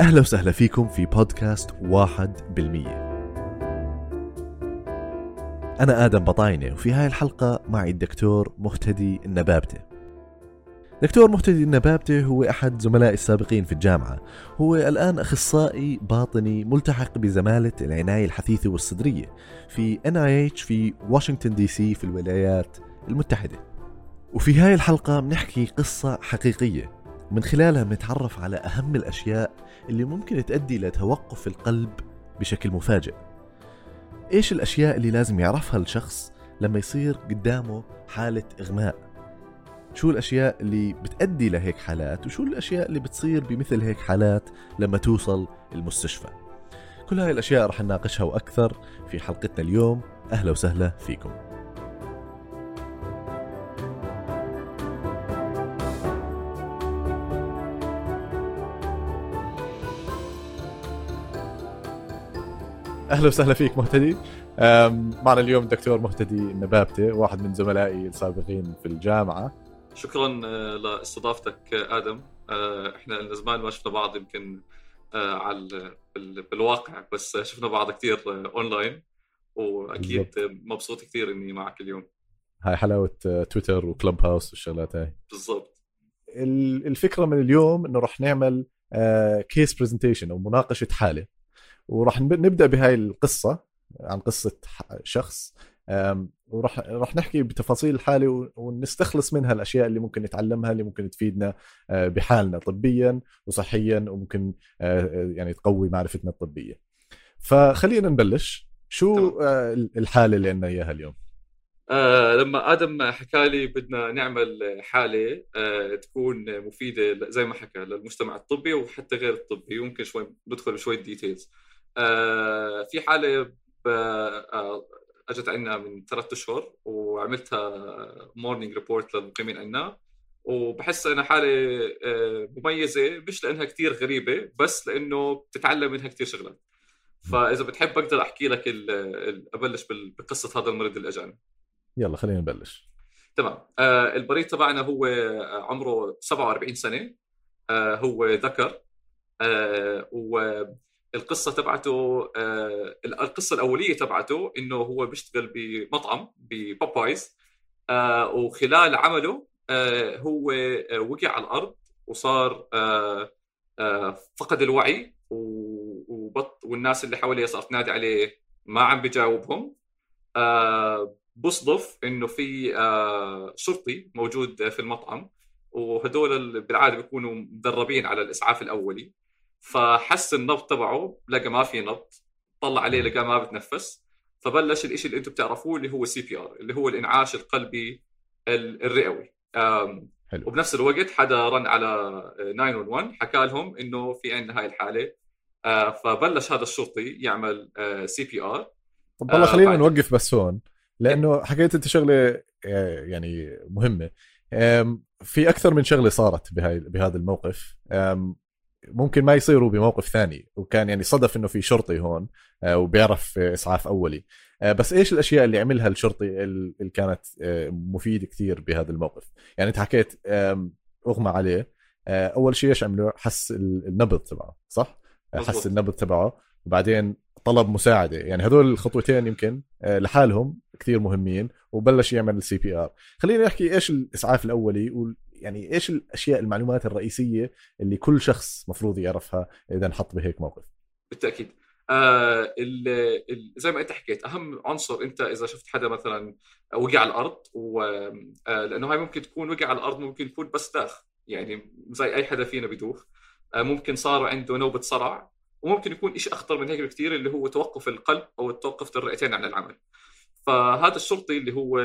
أهلا وسهلا فيكم في بودكاست واحد بالمية. أنا آدم بطاينة وفي هاي الحلقة معي الدكتور مهتدي النبابتة. دكتور مهتدي النبابتة هو أحد زملائي السابقين في الجامعة. هو الآن أخصائي باطني ملتحق بزمالة العناية الحثيثة والصدرية في NIH في واشنطن دي سي في الولايات المتحدة. وفي هاي الحلقة بنحكي قصة حقيقية. من خلالها بنتعرف على أهم الأشياء اللي ممكن تؤدي لتوقف القلب بشكل مفاجئ. إيش الأشياء اللي لازم يعرفها الشخص لما يصير قدامه حالة إغماء؟ شو الأشياء اللي بتأدي لهيك حالات؟ وشو الأشياء اللي بتصير بمثل هيك حالات لما توصل المستشفى؟ كل هاي الأشياء رح نناقشها وأكثر في حلقتنا اليوم. أهلا وسهلا فيكم. أهلا وسهلا فيك مهتدي. معنا اليوم الدكتور مهتدي النبابتي واحد من زملائي السابقين في الجامعة. شكرا آه، لإستضافتك آه، آدم. آه، إحنا لنا زمان ما شفنا بعض يمكن على بالواقع بس شفنا بعض كثير أونلاين. وأكيد. مبسوط كثير إني معك اليوم. هاي حلاوة تويتر وكلب هاوس والشغلات هاي. بالضبط. الفكرة من اليوم إنه رح نعمل case presentation أو مناقشة حالة. وراح نبدأ بهاي القصة عن قصة شخص وراح راح نحكي بتفاصيل الحاله ونستخلص منها الأشياء اللي ممكن نتعلمها اللي ممكن تفيدنا آه، بحالنا طبيا وصحيا وممكن آه، آه، يعني تقوي معرفتنا الطبية. فخلينا نبلش شو الحالة اللي عندنا إياها اليوم؟ آه لما آدم حكى لي بدنا نعمل حالة آه تكون مفيدة زي ما حكى للمجتمع الطبي وحتى غير الطبي وممكن شوي ندخل بشويه details آه، في حالة آه، أجت عندنا من ثلاثة أشهر وعملتها morning report للمقيمين عندنا وبحس إنها حالة آه، مميزة مش لأنها كثير غريبة بس لأنه بتتعلم منها كثير شغلات. فإذا بتحب أقدر أحكي لك أبلش بقصة هذا المريض اللي أجانا. يلا خلينا نبلش. تمام. آه المريض تبعنا هو عمره 47 سنة. آه هو ذكر. آه القصة تبعته آه القصة الأولية تبعته إنه هو بيشتغل بمطعم ببابايز آه وخلال عمله آه هو آه وقع على الأرض وصار آه آه فقد الوعي وبط والناس اللي حواليه صارت تنادي عليه ما عم بجاوبهم بصدف إنه في شرطي موجود في المطعم وهدول بالعادة بيكونوا مدربين على الإسعاف الأولي. فحس النبض تبعه لقى ما في نبض طلع عليه لقى ما بتنفس. فبلش الشيء اللي أنتم بتعرفوه اللي هو CPR اللي هو الإنعاش القلبي الرئوي. حلو. وبنفس الوقت حدا رن على 911 حكى لهم إنه في عندنا هاي الحالة. آه، فبلش هذا الشرطي يعمل CPR طب والله خلينا نوقف بس هون لأنه حكيت أنت شغلة آه، يعني مهمة. في أكثر من شغلة صارت بهاي بهذا الموقف. ممكن ما يصيروا بموقف ثاني. وكان يعني صدف إنه في شرطي هون آه، وبيعرف إسعاف أولي. آه، بس إيش الأشياء اللي عملها الشرطي اللي كانت آه، مفيده كثير بهذا الموقف؟ يعني أنت حكيت أغمى عليه. أول شيء إيش عملوا حس النبض تبعه صح؟ حس النبض تبعه. وبعدين طلب مساعدة. يعني هذول الخطوتين يمكن لحالهم كثير مهمين. وبلش يعمل ال CPR خلينا نحكي إيش الإسعاف الأولي يعني إيش الأشياء المعلومات الرئيسية اللي كل شخص مفروض يعرفها إذا انحط بهيك موقف؟ بالتأكيد. آه ال زي ما أنت حكيت أهم عنصر أنت إذا شفت حدا مثلا وقع على الأرض و آه لأنه هاي ممكن تكون وقع على الأرض ممكن يكون بس داخ يعني زي أي حدا فينا بدوخ آه ممكن صار عنده نوبة صرع وممكن يكون شيء أخطر من هيك بكثير اللي هو توقف القلب أو توقف الرئتين عن العمل. فهذا الشرطي اللي هو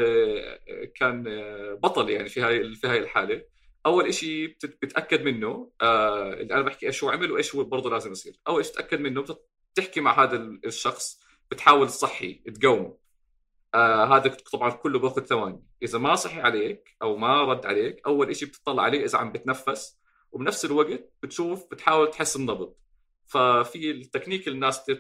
كان بطل يعني في هاي في هاي الحالة. أول شيء بتتاكد منه آه اللي أنا بحكي إيش هو عمل وإيش هو برضه لازم يصير. أول شيء تتاكد منه بتحكي مع هذا الشخص بتحاول تصحي تقومه آه هذا طبعا كله باخذ ثواني. إذا ما صحي عليك أو ما رد عليك أول شيء بتطلع عليه إذا عم بتنفس وبنفس الوقت بتشوف بتحاول تحس النبض ففي التكنيك اللي الناس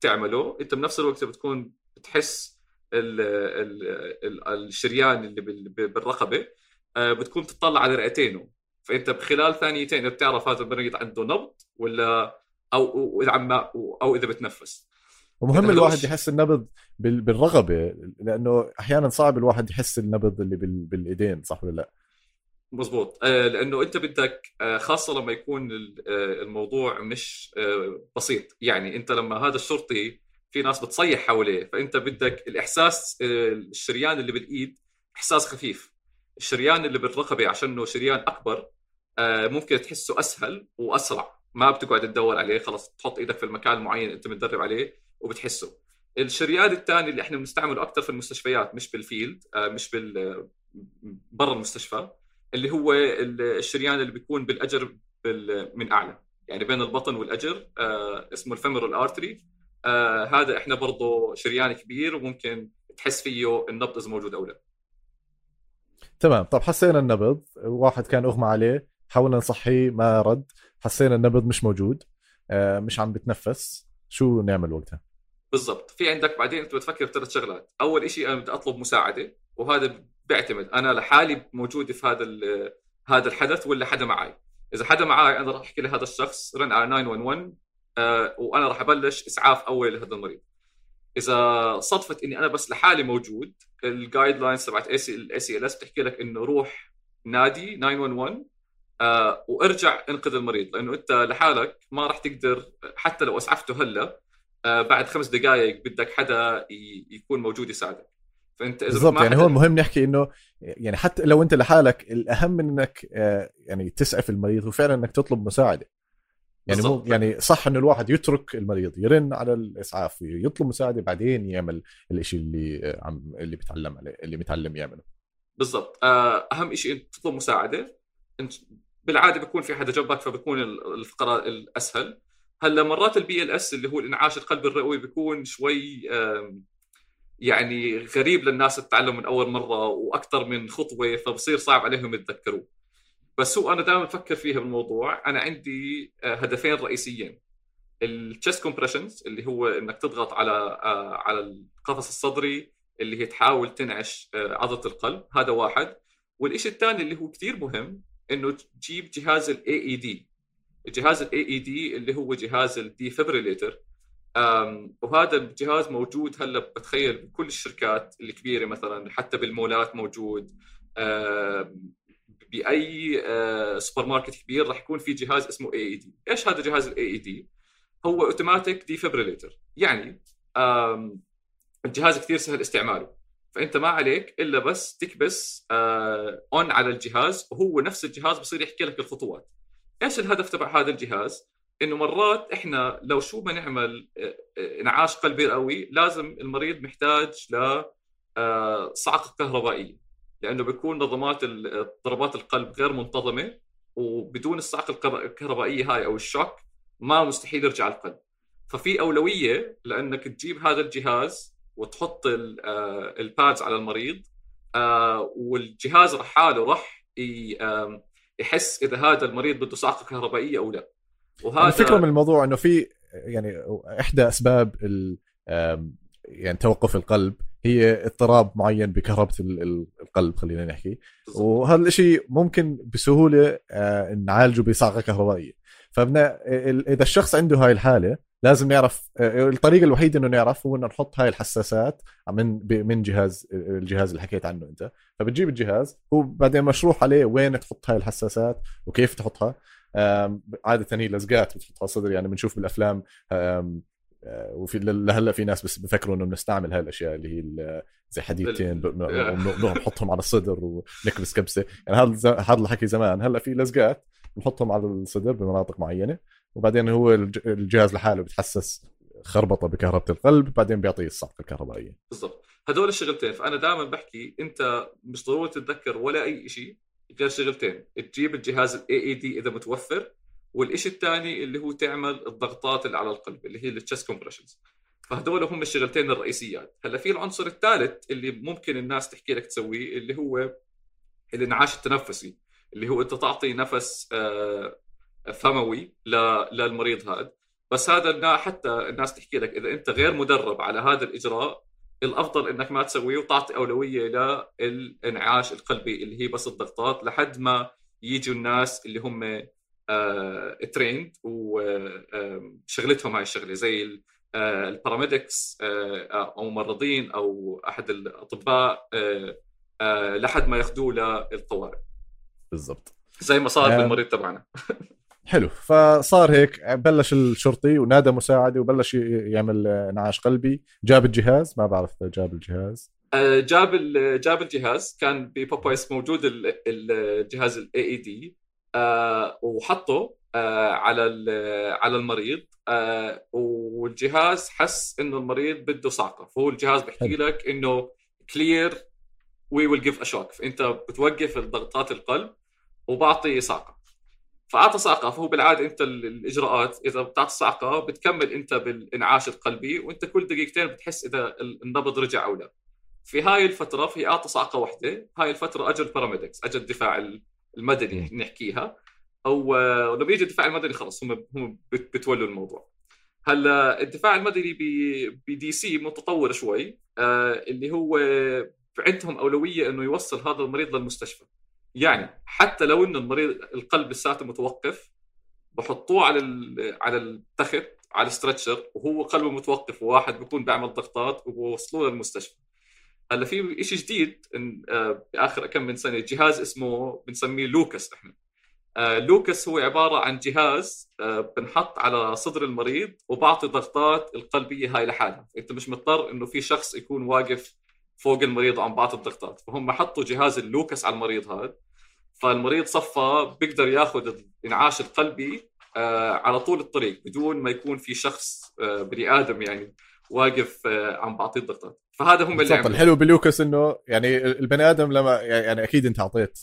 تعمله أنت بنفس الوقت بتكون بتحس ال ال ال الشريان اللي بالرقبة آه، بتكون تطلع على رئتينه. فأنت بخلال ثانيتين بتعرف هذا المريض عنده نبض ولا أو أو عم أو إذا بتنفس. ومهم الواحد يحس النبض بالرغبه لأنه أحيانا صعب الواحد يحس النبض اللي بالإيدين صح ولا لا؟ مزبوط. آه، لأنه أنت بدك آه، خاصة لما يكون الموضوع مش بسيط. يعني أنت لما هذا الشرطي في ناس بتصيح حواليه فأنت بدك الإحساس الشريان اللي بالإيد إحساس خفيف. الشريان اللي بالرقبة عشانه شريان أكبر ممكن تحسه أسهل وأسرع. ما بتقعد تدور عليه خلص تحط إيدك في المكان المعين أنت متدرب عليه وبتحسه. الشريان الثاني اللي إحنا بنستعمله أكثر في المستشفيات مش بالفيلد مش بال برا المستشفى اللي هو الشريان اللي بيكون بالأجر من أعلى. يعني بين البطن والأجر آه اسمه الفيمورال أرتري. آه هذا إحنا برضه شريان كبير وممكن تحس فيه النبض إذا موجود أو لا. تمام. طب حسينا النبض واحد كان أغمى عليه حاولنا نصحيه ما رد. حسينا النبض مش موجود آه مش عم بتنفس. شو نعمل وقتها؟ بالضبط. في عندك بعدين أنت بتفكر بثلاث شغلات. أول شيء أنا بدي أطلب مساعدة وهذا بيعتمد أنا لحالي موجود في هذا هذا الحدث ولا حدا معي. إذا حدا معي أنا راح أحكي لهذا الشخص رن على 911 آه وأنا راح أبلش إسعاف أول لهذا المريض. إذا صدفت إني أنا بس لحالي موجود ال guidelines تبعت ACLS بتحكي لك إنه روح نادي 911 آه وارجع انقذ المريض لأنه أنت لحالك ما راح تقدر حتى لو أسعفته هلأ آه بعد خمس دقائق بدك حدا يكون موجود يساعدك. فأنت إذا بالضبط يعني هو المهم نحكي إنه يعني حتى لو أنت لحالك الأهم من إنك آه، يعني تسعف المريض هو فعلا إنك تطلب مساعدة. يعني مو يعني صح إنه الواحد يترك المريض يرن على الإسعاف يطلب مساعدة بعدين يعمل الشيء اللي آه، عم اللي بيتعلم عليه اللي متعلم يعمله. بالضبط. آه، أهم شيء تطلب مساعدة. إنت بالعادة بيكون في حدا جنبك فبكون الفقرة الأسهل. هلأ مرات ال BLS اللي هو الإنعاش القلبي الرئوي بيكون شوي يعني غريب للناس تتعلم من أول مرة وأكثر من خطوة فبصير صعب عليهم يتذكروه. بس هو أنا دائما بفكر فيها بالموضوع. أنا عندي آه، هدفين رئيسيين. ال chest compressions اللي هو إنك تضغط على آه، على القفص الصدري اللي هي تحاول تنعش آه، عضلة القلب. هذا واحد. والشيء الثاني اللي هو كثير مهم إنه تجيب جهاز ال AED الجهاز ال AED اللي هو جهاز ال defibrillator وهذا الجهاز موجود هلأ بتخيل بكل الشركات الكبيرة مثلا حتى بالمولات موجود. بأي سوبر ماركت كبير راح يكون في جهاز اسمه AED إيش هذا جهاز ال AED هو automatic defibrillator يعني الجهاز كثير سهل استعماله. فأنت ما عليك إلا بس تكبس on على الجهاز وهو نفس الجهاز بصير يحكي لك الخطوات. إيش الهدف تبع هذا الجهاز؟ إنه مرات إحنا لو شو ما نعمل آه، آه، انعاش قلبي قوي لازم المريض محتاج ل آه، صعقه كهربائية. لأنه بيكون نظامات ضربات القلب غير منتظمة وبدون الصعقه الكهربائية هاي أو الشوك ما مستحيل يرجع القلب. ففي أولوية لأنك تجيب هذا الجهاز وتحط البادز على المريض والجهاز حاله راح يحس إذا هذا المريض بده صعقه كهربائية أو لا. وهذا الفكرة من الموضوع إنه في يعني إحدى أسباب يعني توقف القلب هي اضطراب معين بكهربة القلب خلينا نحكي. وهذا الشيء ممكن بسهولة آه، نعالجه بصعقة كهربائية. فبنا إذا الشخص عنده هاي الحالة لازم نعرف آه، الطريقة الوحيدة إنه نعرف هو إنه نحط هاي الحساسات من من جهاز الجهاز اللي حكيت عنه أنت. فبتجيب الجهاز هو بعدين مشروح عليه وين تحط هاي الحساسات وكيف تحطها. عادة هي لزقات بتحطها صدر يعني بنشوف بالأفلام وفي لهلا في ناس بس بفكروا إنه بنستعمل هاي الاشياء اللي هي زي حديدتين بنحطهم على الصدر ونكبس كبسة. يعني هذا هذا الحكي زمان. هلا في لزقات بنحطهم على الصدر بمناطق معينة وبعدين هو الجهاز لحاله بتحسس خربطة بكهرباء القلب بعدين بيعطيه الصعقة الكهربائية. بالضبط. هدول الشغلتين فأنا دائما بحكي أنت مش ضروري تتذكر ولا أي شيء غير شغلتين. تجيب الجهاز ال AED إذا متوفر والشيء الثاني اللي هو تعمل الضغطات اللي على القلب اللي هي ال chest compressions فهدول هم الشغلتين الرئيسيات. هلأ في العنصر الثالث اللي ممكن الناس تحكي لك تسويه اللي هو الانعاش التنفسي اللي هو أنت تعطي نفس آه، فموي للمريض هذا. بس هذا حتى الناس تحكي لك إذا أنت غير مدرب على هذا الإجراء الأفضل إنك ما تسويه وتعطي أولوية للانعاش القلبي اللي هي بس الضغطات لحد ما يجوا الناس اللي هم trained وشغلتهم هاي الشغلة زي ال paramedics أو ممرضين أو أحد الأطباء لحد ما ياخذوه للطوارئ. بالضبط. زي ما صار بالمريض تبعنا. حلو. فصار هيك بلش الشرطي ونادى مساعدة وبلش يعمل انعاش قلبي. جاب الجهاز ما بعرف جاب الجهاز. جاب جاب الجهاز. كان ببوبايس موجود الجهاز ال AED وحطه على على المريض والجهاز حس إنه المريض بده صعقه فهو الجهاز بيحكي لك إنه clear we will give a shock فانت بتوقف ضغطات القلب وبعطي صعقه فأعطى صعقه فهو بالعادة أنت الإجراءات إذا بتعطي صعقه بتكمل أنت بالإنعاش القلبي وأنت كل دقيقتين بتحس إذا النبض رجع أو لا. في هاي الفترة في أعطى صعقه واحدة هاي الفترة اجى ال paramedics اجى الدفاع المدني نحكيها أو لما يجي الدفاع المدني خلص هم هم بتولوا الموضوع. هلأ الدفاع المدني بدي سي متطور شوي آه اللي هو عندهم أولوية إنه يوصل هذا المريض للمستشفى. يعني حتى لو إنه المريض القلب لساته متوقف بحطوه على على التخت على ال stretcher وهو قلبه متوقف وواحد بيكون بيعمل ضغطات وبوصلوه للمستشفى. هلا في شيء جديد آه، بآخر كم من سنة جهاز اسمه بنسميه LUCAS إحنا. آه، LUCAS هو عبارة عن جهاز آه، بنحط على صدر المريض وبعطي ضغطات القلبية هاي لحالها. أنت مش مضطر إنه في شخص يكون واقف فوق المريض وعم بعطي الضغطات. فهم حطوا جهاز ال LUCAS على المريض هذا فالمريض صفى بيقدر ياخذ الإنعاش القلبي على طول الطريق بدون ما يكون في شخص بني آدم يعني واقف عم بعطيه الضغطات. فهذا هم اللي عملوا. الحلو ب LUCAS إنه يعني البني آدم لما يعني أكيد أنت أعطيت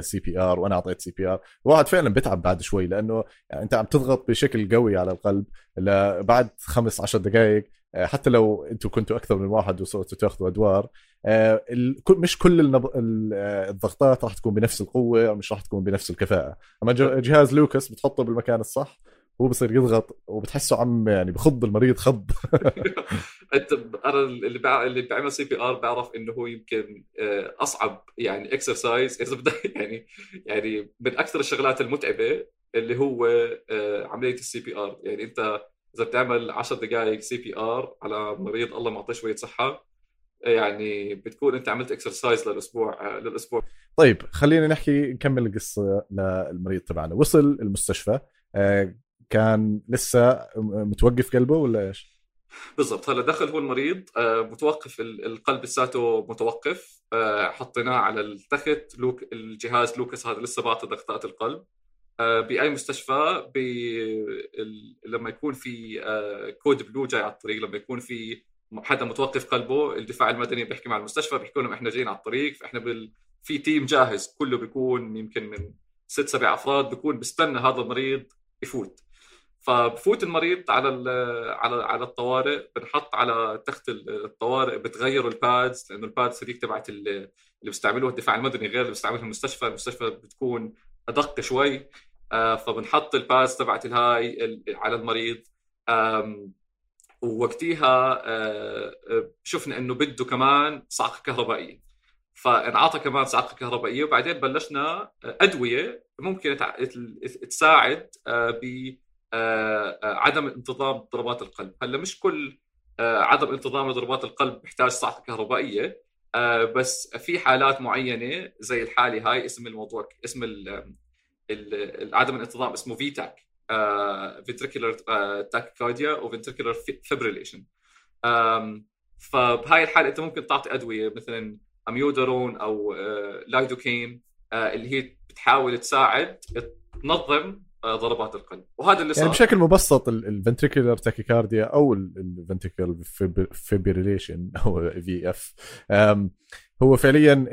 CPR وأنا أعطيت CPR الواحد فعلا بتعب بعد شوي لأنه يعني أنت عم تضغط بشكل قوي على القلب بعد خمس عشر دقائق آه، حتى لو أنتم كنتوا أكثر من واحد وصرتوا تأخذوا أدوار. آه، مش كل آه، الضغطات راح تكون بنفس القوة أو مش راح تكون بنفس الكفاءة. أما جهاز LUCAS بتحطه بالمكان الصح هو بصير يضغط وبتحسه عم يعني بخض المريض خض. أنت أنا اللي بع... اللي بعمل CPR بعرف إنه هو يمكن آه، أصعب يعني exercise إذا بدك يعني يعني من أكثر الشغلات المتعبة اللي هو آه، عملية ال CPR يعني أنت إذا بتعمل 10 دقائق CPR على مريض الله معطيه شوية صحة يعني بتكون أنت عملت exercise للأسبوع آه، للأسبوع. طيب خلينا نحكي نكمل القصة للمريض تبعنا. وصل المستشفى كان لسه متوقف قلبه ولا إيش؟ بالضبط هلا دخل هو المريض آه، متوقف القلب لساته متوقف آه، حطيناه على التخت لوك الجهاز LUCAS هذا لسه بعطي ضغطات القلب آه، بأي مستشفى بي لما يكون في code blue جاي على الطريق لما يكون في حدا متوقف قلبه الدفاع المدني بيحكي مع المستشفى بيحكوا لهم إحنا جايين على الطريق فإحنا بال... في team جاهز كله بيكون يمكن من ست سبع أفراد بيكون بيستنى هذا المريض يفوت فبفوت المريض على على على الطوارئ بنحط على تخت الطوارئ بتغيروا ال pads لأنه ال pads هذيك تبعت اللي بيستعملوها الدفاع المدني غير اللي بيستعملها المستشفى، المستشفى بتكون أدق شوي. آه، فبنحط البادز تبعت الهاي على المريض. ووقتيها آه، شفنا إنه بده كمان صعقه كهربائيه فانعطى كمان صعقه كهربائية وبعدين بلشنا أدوية ممكن تساعد ب آه، آه، عدم انتظام ضربات القلب. هلأ مش كل آه، عدم انتظام ضربات القلب بيحتاج صعقه كهربائية بس في حالات معينة زي الحالة هاي اسم الموضوع اسم عدم الانتظام اسمه V-tach ventricular tachycardia و ventricular fibrillation فبهاي الحالة أنت ممكن تعطي أدوية مثلا اميودرون أو لايدوكين اللي هي بتحاول تساعد تنظم آه، ضربات القلب. وهذا اللي صار. يعني بشكل مبسط ال ventricular tachycardia أو ال ventricular fibrillation أو VF هو فعليا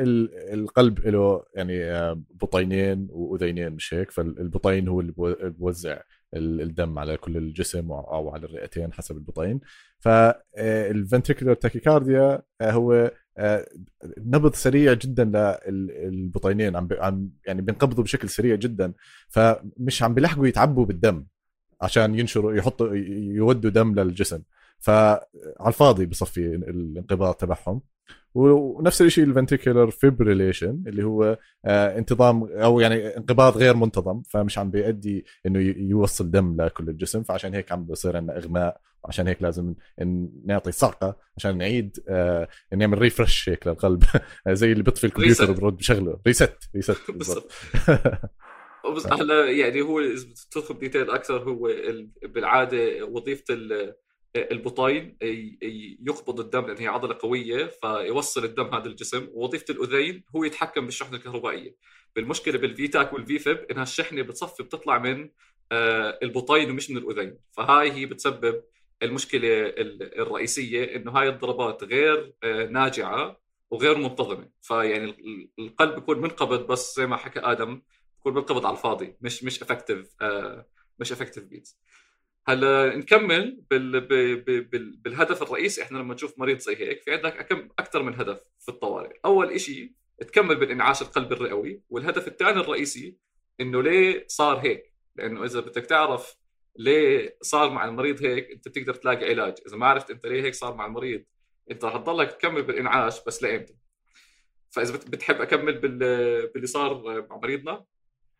القلب له يعني بطينين وأذينين مش هيك؟ فالبطين هو اللي بوزع الدم على كل الجسم أو على الرئتين حسب البطين. فال ventricular tachycardia آه، هو آه، نبض سريع جدا للبطينين عم يعني بينقبضوا بشكل سريع جدا فمش عم بيلحقوا يتعبوا بالدم عشان ينشروا يحطوا يودوا دم للجسم. فعلى الفاضي بصفي الانقباض تبعهم. ونفس الشيء ال ventricular fibrillation اللي هو آه انتظام أو يعني انقباض غير منتظم فمش عم بيؤدي إنه يوصل دم لكل الجسم فعشان هيك عم بصير عندنا إغماء وعشان هيك لازم نعطي صعقه عشان نعيد آه نعمل refresh هيك للقلب. زي اللي بيطفي الكمبيوتر برجع بشغله. reset reset بالضبط. هلا يعني هو إذا تدخل detail أكثر هو بالعادة وظيفة البطين يقبض الدم لأن هي عضلة قوية فيوصل الدم لهذا الجسم. ووظيفة الأذين هو يتحكم بالشحنة الكهربائية. بالمشكلة بال V-tach وال V-fib إنها الشحنة بتصفي بتطلع من آه، البطين ومش من الأذين. فهاي هي بتسبب المشكلة الرئيسية إنه هاي الضربات غير آه، ناجعة وغير منتظمة. فيعني القلب بيكون منقبض بس زي ما حكى آدم بيكون منقبض على الفاضي مش مش effective آه، مش effective beats هلا نكمل بال... بال... بالهدف الرئيسي. إحنا لما نشوف مريض زي هيك في عندك أكم أكثر من هدف في الطوارئ. أول شيء تكمل بالإنعاش القلبي الرئوي والهدف الثاني الرئيسي إنه ليه صار هيك؟ لأنه إذا بدك تعرف ليه صار مع المريض هيك انت بتقدر تلاقي علاج؟ إذا ما عرفت انت ليه هيك صار مع المريض انت رح تضلك تكمل بالإنعاش بس لايمتى فإذا بتحب أكمل بال... باللي صار مع مريضنا؟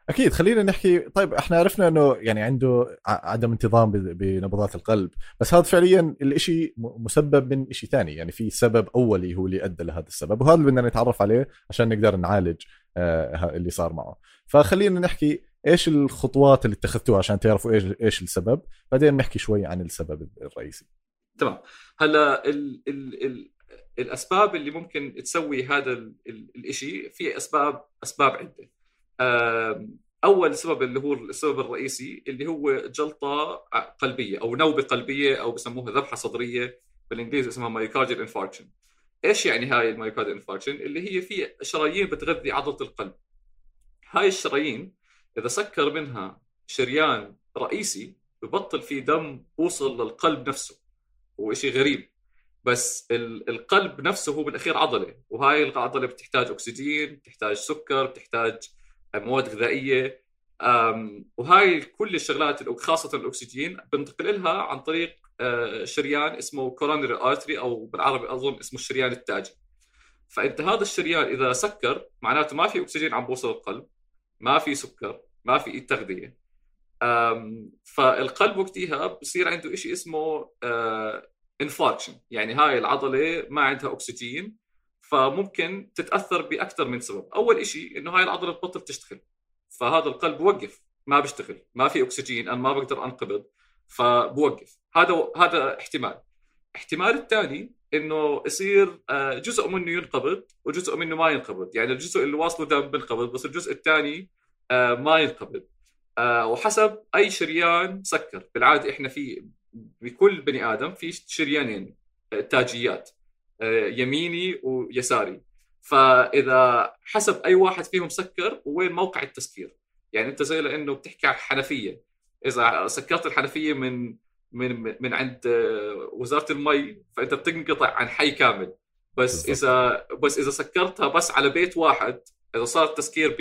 أكيد خلينا نحكي. طيب إحنا عرفنا إنه يعني عنده عدم انتظام بنبضات القلب. بس هذا فعليا الإشي مسبب من شيء ثاني. يعني في سبب أولي هو اللي أدى لهذا السبب وهذا اللي بدنا نتعرف عليه عشان نقدر نعالج آه، اللي صار معه. فخلينا نحكي إيش الخطوات اللي اتخذتوها عشان تعرفوا إيش إيش السبب؟ بعدين نحكي شوي عن السبب الرئيسي. تمام. هلا ال ال ال الأسباب اللي ممكن تسوي هذا الشيء في اسباب أسباب عدة. أول سبب اللي هو السبب الرئيسي اللي هو جلطة قلبية أو نوبة قلبية أو بسموها ذبحة صدرية بالإنجليزي اسمها myocardial infarction إيش يعني هاي ال myocardial infarction اللي هي في شرايين بتغذي عضلة القلب. هاي الشرايين إذا سكر منها شريان رئيسي ببطل في دم وصل للقلب نفسه هو شيء غريب. بس القلب نفسه هو بالأخير عضلة وهاي العضلة بتحتاج أكسجين بتحتاج سكر بتحتاج مواد غذائية. وهاي كل الشغلات خاصة الأكسجين بنتقل لها عن طريق آه، شريان اسمه coronary artery أو بالعربي أظن اسمه الشريان التاجي. فأنت هذا الشريان إذا سكر معناته ما في أكسجين عم بوصل القلب ما في سكر ما في تغذية. فالقلب وقتها بصير عنده شيء اسمه انفاركشن آه، يعني هاي العضلة ما عندها أكسجين فممكن تتأثر بأكثر من سبب. أول شيء إنه هاي العضلة تبطل تشتغل فهذا القلب بوقف ما بيشتغل ما في أكسجين أنا ما بقدر أنقبض فبوقف. هذا هذا احتمال. احتمال الثاني إنه يصير آه، جزء منه ينقبض وجزء منه ما ينقبض. يعني الجزء اللي واصله دم بينقبض بس الجزء الثاني ما ينقبض آه، وحسب أي شريان سكر. بالعادة إحنا في بكل بني آدم في شريانين تاجيات يميني ويساري. فإذا حسب أي واحد فيهم سكر وين موقع التسكير؟ يعني أنت زي لأنه بتحكي عن حنفيه إذا سكرت الحنفية من من من عند وزارة المي فأنت بتنقطع عن حي كامل. بس إذا بس إذا سكرتها بس على بيت واحد إذا صار التسكير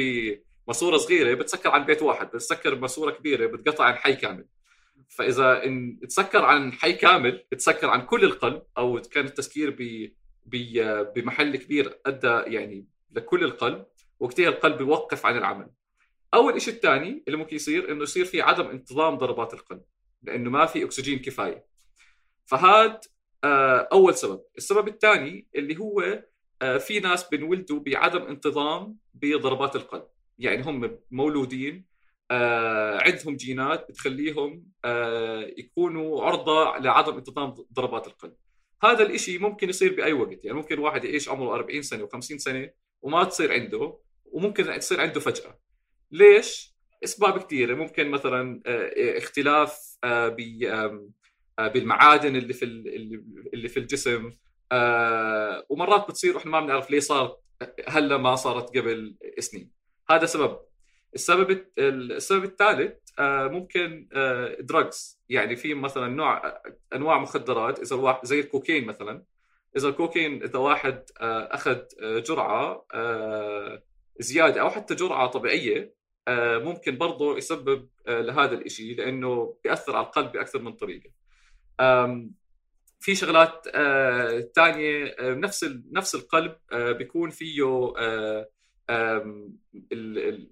بماسوره صغيرة بتسكر عن بيت واحد بس تسكر بماسوره كبيرة بتقطع عن حي كامل. فإذا إن تسكر عن حي كامل تسكر عن كل القلب أو كان التسكير ب بمحل كبير أدى يعني لكل القلب وقتها القلب يوقف عن العمل. أول شيء الثاني اللي ممكن يصير إنه يصير في عدم انتظام ضربات القلب لأنه ما في أكسجين كفاية. فهذا آه، أول سبب. السبب الثاني اللي هو آه، في ناس بنولدوا بعدم انتظام بضربات القلب. يعني هم مولودين آه، عندهم جينات بتخليهم يكونوا عرضة لعدم انتظام ضربات القلب. هذا الإشي ممكن يصير بأي وقت يعني ممكن واحد يعيش عمره 40 سنة و50 سنة وما تصير عنده وممكن تصير عنده فجأة. ليش؟ أسباب كثيرة. ممكن مثلا آه، اختلاف آه، آه، بالمعادن اللي في اللي في الجسم ومرات بتصير وإحنا ما بنعرف ليه صار هلأ ما صارت قبل سنين. هذا سبب. السبب السبب الثالث ممكن دراجز يعني في مثلا نوع أنواع مخدرات إذا الواحد زي الكوكين مثلا. إذا الكوكين إذا واحد أخذ جرعة زيادة أو حتى جرعة طبيعية آه، ممكن برضه يسبب آه، لهذا الشيء لأنه بيأثر على القلب بأكثر من طريقة. في شغلات ثانية نفس نفس القلب بيكون فيه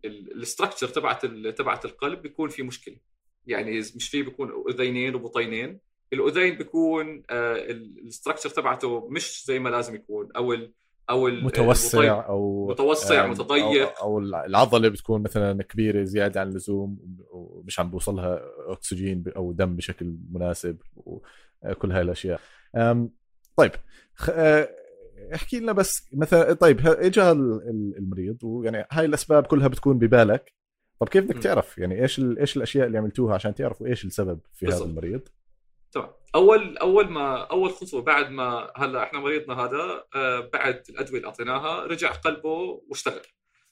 الاستراكشر تبعت تبعت القلب بيكون في مشكلة. يعني مش فيه بيكون أذينين وبطينين. الأذين بيكون الاستراكشر تبعته مش زي ما لازم يكون. أو ال أو متوسع أو متوسع متضيق. أو, أو العضلة بتكون مثلا كبيرة زيادة عن اللزوم ومش عم بوصلها أكسجين أو دم بشكل مناسب وكل هاي الأشياء. طيب احكي لنا بس مثلا طيب اجى المريض ويعني هاي الأسباب كلها بتكون ببالك. طب كيف بدك تعرف؟ يعني إيش إيش الأشياء اللي عملتوها عشان تعرفوا إيش السبب في بالزبط. هذا المريض؟ تمام. أول أول ما أول خطوة بعد ما هلأ إحنا مريضنا هذا آه، بعد الأدوية اللي أعطيناها رجع قلبه واشتغل.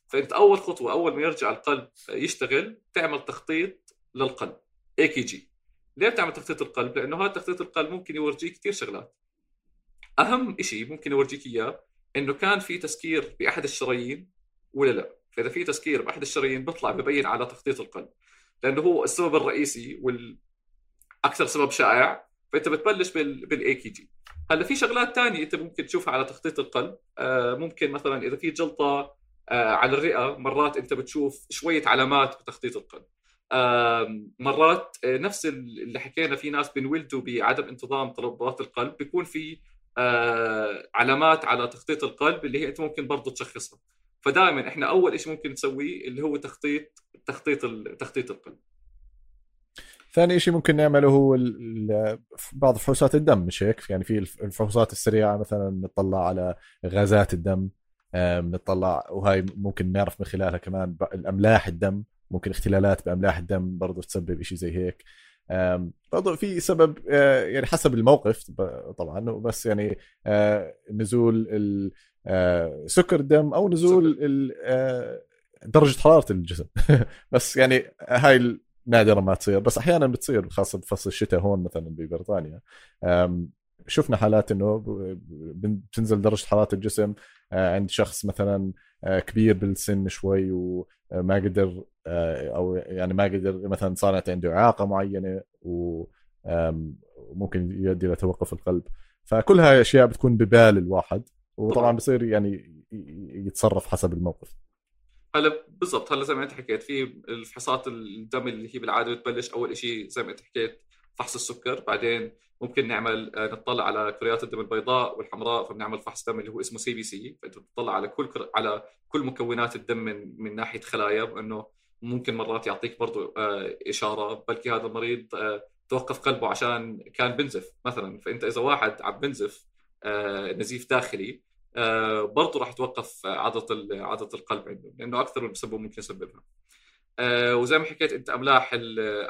فأنت أول خطوة أول ما يرجع القلب يشتغل تعمل تخطيط للقلب EKG ليه بتعمل تخطيط القلب؟ لأنه هذا تخطيط القلب ممكن يورجيك كثير شغلات. أهم شيء ممكن أورجيك إياه إنه كان في تسكير بأحد الشرايين ولا لا؟ فإذا في تسكير بأحد الشرايين بيطلع ببين على تخطيط القلب لأنه هو السبب الرئيسي والأكثر سبب شائع فأنت بتبلش بال EKG هلأ في شغلات ثانية أنت ممكن تشوفها على تخطيط القلب آه ممكن مثلا إذا في جلطة آه على الرئة مرات أنت بتشوف شوية علامات بتخطيط القلب. آه مرات نفس اللي حكينا في ناس بنولدوا بعدم انتظام ضربات القلب بيكون في علامات على تخطيط القلب اللي هي أنت ممكن برضه تشخصها. فدائما إحنا أول شيء ممكن نسويه اللي هو تخطيط تخطيط تخطيط القلب. ثاني شيء ممكن نعمله هو بعض فحوصات الدم مش هيك؟ يعني في الفحوصات السريعة مثلا نطلع على غازات الدم نطلع وهي ممكن نعرف من خلالها كمان الأملاح الدم ممكن اختلالات بأملاح الدم برضه تسبب شيء زي هيك. برضه في سبب آه، يعني حسب الموقف طبعا بس يعني آه، نزول آه، سكر الدم أو نزول درجة حرارة الجسم. بس يعني هاي نادرا ما تصير بس أحيانا بتصير خاصة بفصل الشتاء هون مثلا ببريطانيا. شفنا حالات إنه بتنزل درجة حرارة الجسم عند شخص مثلا كبير بالسن شوي وما قدر أو يعني ما قدر مثلا صارت عنده إعاقة معينة وممكن يؤدي إلى توقف القلب. فكل هاي أشياء بتكون ببال الواحد وطبعا بصير يعني يتصرف حسب الموقف. هلا بالضبط هلا زي ما انت حكيت في الفحوصات الدم اللي هي بالعادة بتبلش أول شيء زي ما انت حكيت فحص السكر. بعدين ممكن نعمل آه، نطلع على كريات الدم البيضاء والحمراء فبنعمل فحص دم اللي هو اسمه CBC فأنت بتطلع على كل كر... على كل مكونات الدم من من ناحية خلايا وانه ممكن مرات يعطيك برضه آه، إشارة. بلكي هذا المريض آه، توقف قلبه عشان كان بنزف مثلا. فأنت إذا واحد عم بنزف نزيف داخلي برضه راح توقف عضلة عضلة القلب عنده لأنه أكثر من مسبب ممكن يسببها. وزي ما حكيت انت أملاح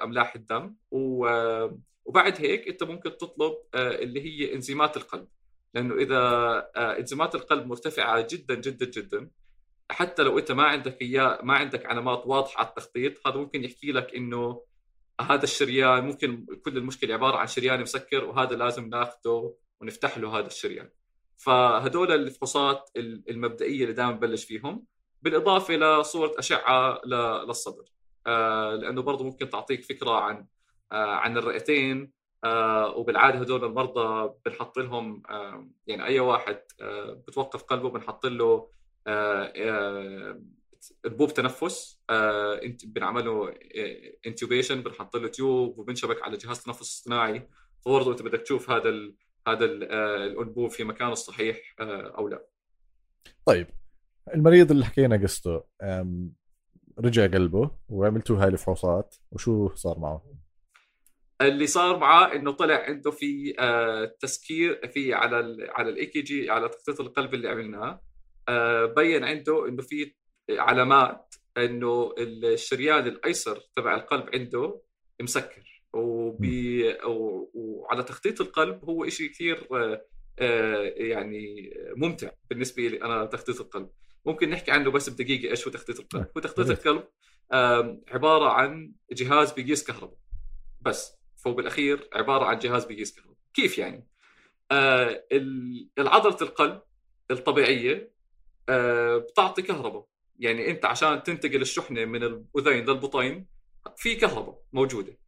أملاح الدم. وبعد هيك انت ممكن تطلب اللي هي إنزيمات القلب. لأنه إذا إنزيمات القلب مرتفعة جدا جدا جدا حتى لو أنت ما عندك إياه ما عندك علامات واضحة على التخطيط هذا ممكن يحكي لك إنه هذا الشريان ممكن كل المشكلة عبارة عن شريان مسكر وهذا لازم ناخذه ونفتح له هذا الشريان. فهدول الفحوصات المبدئية اللي دائما ببلش فيهم. بالإضافة لصورة أشعة للصدر. آه، لأنه برضه ممكن تعطيك فكرة عن آه، عن الرئتين. آه، وبالعادة هدول المرضى بنحط لهم يعني أي واحد بتوقف قلبه بنحط له انبوب تنفس. بنعمله intubation بنحط له tube وبنشبك على جهاز تنفس اصطناعي. فبرضه أنت بدك تشوف هذا هذا الأنبوب في مكانه الصحيح أو لا. طيب. المريض اللي حكينا قصته رجع قلبه وعملتوا هاي الفحوصات وشو صار معه؟ اللي صار معاه إنه طلع عنده في آه، تسكير في على ال على ال EKG على تخطيط القلب اللي عملناه. آه، بين عنده إنه في علامات إنه الشريان الأيسر تبع القلب عنده مسكر. وبي وعلى تخطيط القلب هو شيء كثير آه، يعني ممتع بالنسبة لي أنا تخطيط القلب. ممكن نحكي عنه بس بدقيقة إيش هو تخطيط القلب؟ هو تخطيط القلب عبارة عن جهاز بيقيس كهرباء. بس فهو بالاخير عبارة عن جهاز بيقيس كهرباء. كيف يعني؟ آه العضلة القلب الطبيعية آه بتعطي كهرباء. يعني أنت عشان تنتقل الشحنة من الأذين للبطين في كهرباء موجودة.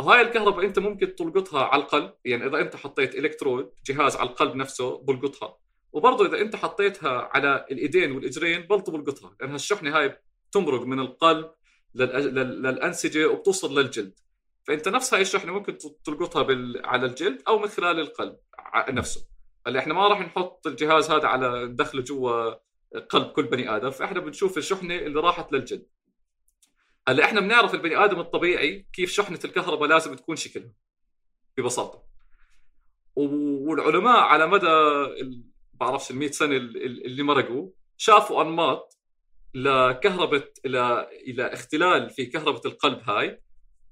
هاي الكهرباء أنت ممكن تلقطها على القلب. يعني إذا أنت حطيت الكترود جهاز على القلب نفسه بلقطها. وبرضه إذا أنت حطيتها على الإيدين والإجرين برضه بلقطها لأن الشحنه هاي تمرق من القلب للأنسجة وبتوصل للجلد. فأنت نفس هاي الشحنة ممكن تلقطها بال... على الجلد أو من خلال القلب نفسه. اللي إحنا ما راح نحط الجهاز هذا على ندخله جوا قلب كل بني آدم فإحنا بنشوف الشحنة اللي راحت للجلد. هلا إحنا بنعرف البني آدم الطبيعي كيف شحنة الكهرباء لازم تكون شكلها ببساطة. والعلماء على مدى بعرفش ال 100 سنه اللي مرقوا شافوا أنماط لكهرباء إلى إلى اختلال في كهرباء القلب هاي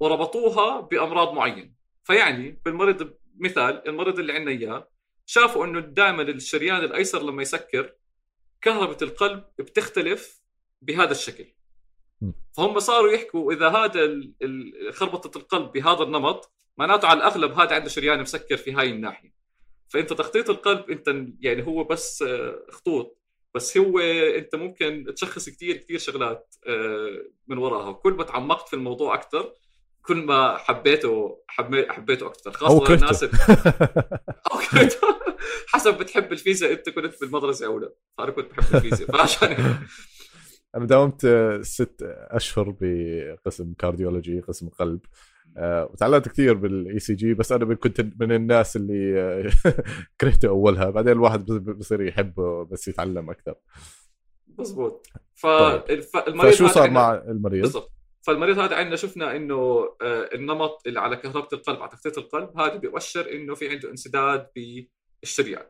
وربطوها بأمراض معينة. فيعني بالمرض مثال المرض اللي عندنا إياه شافوا إنه دائما الشريان الأيسر لما يسكر كهرباء القلب بتختلف بهذا الشكل. فهم صاروا يحكوا إذا هذا خربطة القلب بهذا النمط معناته على الأغلب هذا عنده شريان مسكر في هاي الناحية. فانت تخطيط القلب انت يعني هو بس آه، خطوط. بس هو انت ممكن تشخص كثير كثير شغلات آه، من وراها. كل ما تعمقت في الموضوع أكثر كل ما حبيته حبيته أكثر خاصة الناس أو كرهته. حسب بتحب الفيزياء أنت كنت بالمدرسة أو لا. أنا كنت بحب الفيزياء. فعشان أنا داومت ست أشهر بقسم cardiology قسم قلب. آه، وتعلمت كثير بال ECG بس أنا كنت من الناس اللي آه، كرهته أولها. بعدين الواحد بصير يحبه بس يتعلم أكثر. مزبوط. طيب. فالمريض فشو صار مع المريض؟ بالضبط. فالمريض هذا عندنا شفنا إنه آه، النمط اللي على كهرباء القلب على تخطيط القلب هذا بيؤشر إنه في عنده انسداد بالشريان.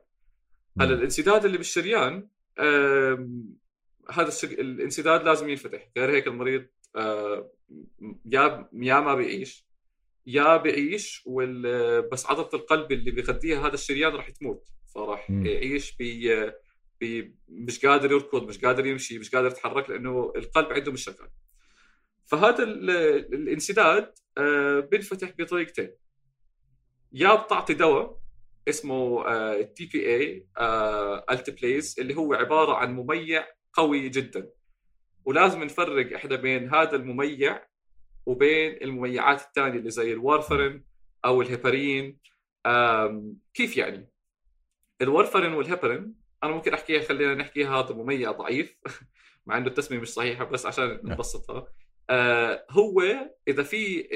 هلا الانسداد اللي بالشريان هذا الانسداد لازم ينفتح. غير هيك المريض يا يا ما بيعيش. يا بيعيش وال... بس عضلة القلب اللي بيغذيها هذا الشريان راح تموت. فراح يعيش بي... بي... مش قادر يركض مش قادر يمشي مش قادر يتحرك لأنه القلب عنده مش شغال. فهذا ال... الانسداد آه، بينفتح بطريقتين. يا بتعطي دواء اسمه tPA alteplase اللي هو عبارة عن مميع قوي جدا. ولازم نفرق إحنا بين هذا المميع وبين المميعات الثانية اللي زي ال warfarin أو الهيبارين كيف يعني؟ ال warfarin وال heparin أنا ممكن أحكيها خلينا نحكيها هذا مميع ضعيف مع إنه التسمية مش صحيحة بس عشان نعم. نبسطها آه هو إذا في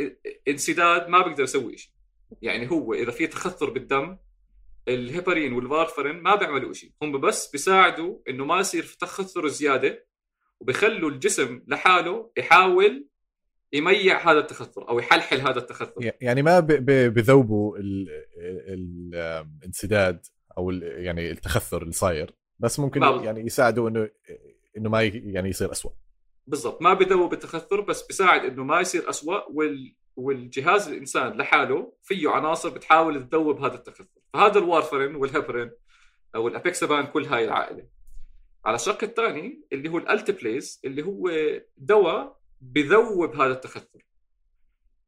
انسداد ما بيقدر يسوي شيء يعني هو إذا في تخثر بالدم ال heparin وال warfarin ما بيعملوا شيء هم بس بيساعدوا إنه ما يصير في تخثر زيادة وبيخلوا الجسم لحاله يحاول يميع هذا التخثر أو يحلحل هذا التخثر. يعني ما بذوبوا الانسداد أو يعني التخثر اللي صاير بس ممكن ما يعني يساعدوا إنه إنه ما يعني يصير اسوء بالضبط. ما بذوب التخثر بس بيساعد إنه ما يصير اسوء وال والجهاز الإنسان لحاله فيه عناصر بتحاول تذوب هذا التخثر. فهذا ال warfarin وال heparin أو ال apixaban كل هاي العائلة. على الشق الثاني اللي هو ال alteplase اللي هو دواء بذوب هذا التخثر.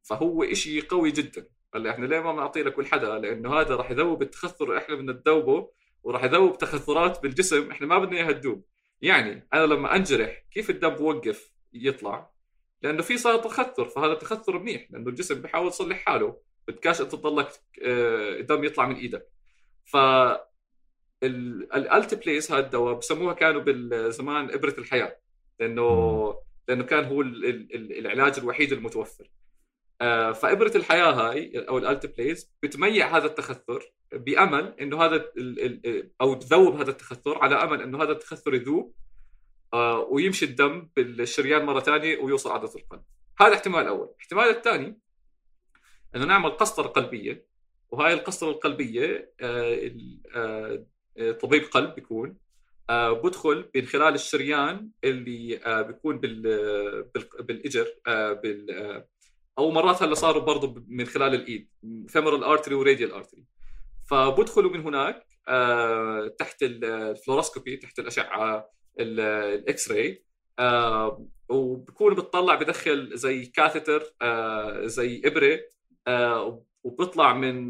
فهو إشي قوي جدا. هلأ إحنا ليه ما بنعطيه لكل حدا؟ لأنه هذا راح يذوب التخثر إحنا بدنا نذوبه وراح يذوب تخثرات بالجسم إحنا ما بدنا إياها تذوب. يعني أنا لما أنجرح كيف الدم بوقف يطلع؟ لأنه في صار تخثر فهذا التخثر منيح لأنه الجسم بحاول يصلح حاله. بدكاش أنت تضلك آه، دم يطلع من إيدك. ف الالتبليس هذا الدواء بسموها كانوا بالزمان إبرة الحياة. لأنه لأنه كان هو العلاج الوحيد المتوفر. آه، فإبرة الحياة هاي أو الالتبليز بتميع هذا التخثر بأمل إنه هذا أو تذوب هذا التخثر على أمل إنه هذا التخثر يذوب آه، ويمشي الدم بالشريان مرة ثانية ويوصل عضله القلب. هذا احتمال أول. الاحتمال الثاني إنه نعمل قسطرة قلبية وهاي القسطرة القلبية آه، طبيب قلب بيكون آه، بدخل من خلال الشريان اللي آه، بيكون بالإجر آه، بال أو مرات هلا صاروا برضه من خلال الإيد femoral artery و radial artery فبدخلوا من هناك تحت ال fluoroscopy تحت الأشعة ال X-ray وبكون بتطلع بدخل زي catheter زي إبرة وبيطلع من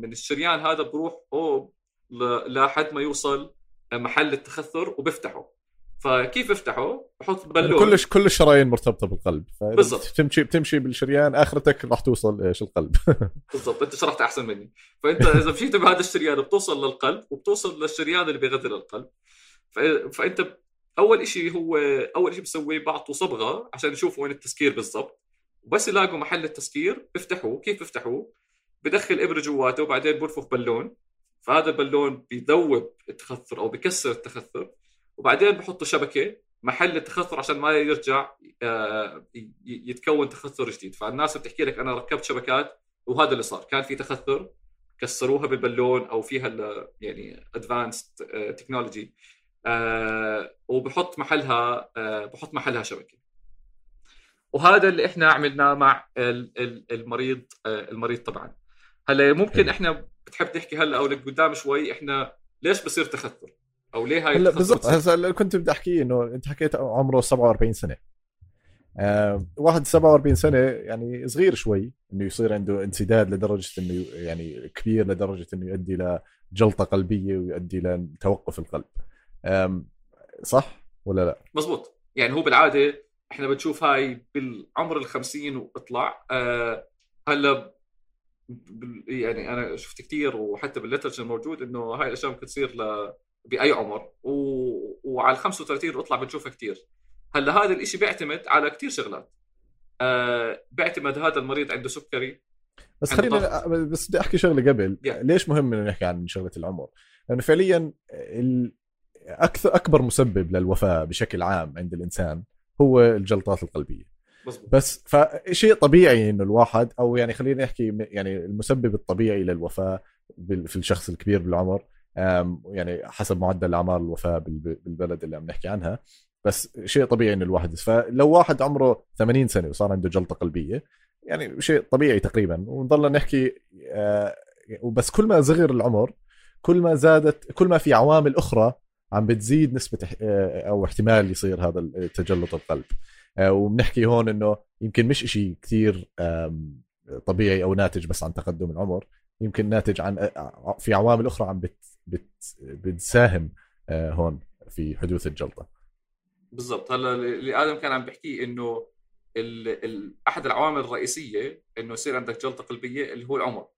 من الشريان هذا بروح لحد ما يوصل محل التخثر وبيفتحه فكيف افتحه؟ بحط يعني بالون. كل كل الشرايين مرتبطة بالقلب. بالضبط. بتمشي بتمشي بالشريان آخرتك راح توصل إيش القلب. بالضبط. أنت شرحت أحسن مني. فأنت إذا مشيت بهذا الشريان بتوصل للقلب وبتوصل للشريان اللي بيغذي القلب ف... فأنت أول شيء هو أول شيء بسويه بعطوا صبغة عشان يشوفوا وين التسكير بالضبط. وبس يلاقوا محل التسكير بيفتحوه كيف بيفتحوه بدخل ابره جواته وبعدين بنفخ بالون. فهذا البالون بيذوب التخثر أو بكسر التخثر وبعدين بحطوا شبكة محل التخثر عشان ما يرجع آه، يتكون تخثر جديد. فالناس بتحكي لك أنا ركبت شبكات وهذا اللي صار. كان في تخثر كسروها بالبالون أو فيها يعني advanced technology وبحط محلها آه، بحط محلها شبكة. وهذا اللي إحنا عملناه مع ال- ال- المريض آه، المريض طبعا. هلأ ممكن. إحنا بتحب تحكي هلا أو لقدام شوي إحنا ليش بصير تخثر أو ليه هاي هلا بالضبط؟ هسا كنت بدي أحكيه إنه أنت حكيت عمره 47 سنة. آه واحد 47 سنة يعني صغير شوي إنه يصير عنده انسداد لدرجة إنه يعني كبير لدرجة إنه يؤدي لجلطه قلبية ويؤدي لتوقف القلب. آم، صح ولا لا؟ مزبوط. يعني هو بالعادة إحنا بنشوف هاي بالعمر ال 50 وإطلع. آه هلا يعني أنا شفت كثير وحتى بال literature موجود إنه هاي الأشياء ممكن تصير ل بأي عمر. و... وعلى ال 35 واطلع بنشوفها كثير هلأ هذا الإشي بيعتمد على كثير شغلات. آه بيعتمد هذا المريض عنده سكري بس خلينا بس بدي أحكي شغلة قبل. Yeah. ليش مهم انه نحكي عن شغلة العمر؟ لأنه فعليا ال... أكثر أكبر مسبب للوفاة بشكل عام عند الإنسان هو الجلطات القلبية. بس فشيء طبيعي إنه الواحد أو يعني خلينا نحكي يعني المسبب الطبيعي للوفاة في الشخص الكبير بالعمر يعني حسب معدل اعمار الوفاة بال- بالبلد اللي عم نحكي عنها. بس شيء طبيعي إنه الواحد فلو واحد عمره 80 سنة وصار عنده جلطة قلبية يعني شيء طبيعي تقريبا. ونضلنا نحكي آه، وبس كل ما صغر العمر كل ما زادت كل ما في عوامل أخرى عم بتزيد نسبة آه، أو احتمال يصير هذا تجلط القلب. وبنحكي هون إنه يمكن مش إشي كثير طبيعي أو ناتج بس عن تقدم العمر يمكن ناتج عن آه، في عوامل أخرى عم بت بت بتساهم آه، هون في حدوث الجلطة. بالضبط. هلا اللي آدم كان عم بيحكيه إنه ال... ال... أحد العوامل الرئيسية إنه يصير عندك جلطة قلبية اللي هو العمر.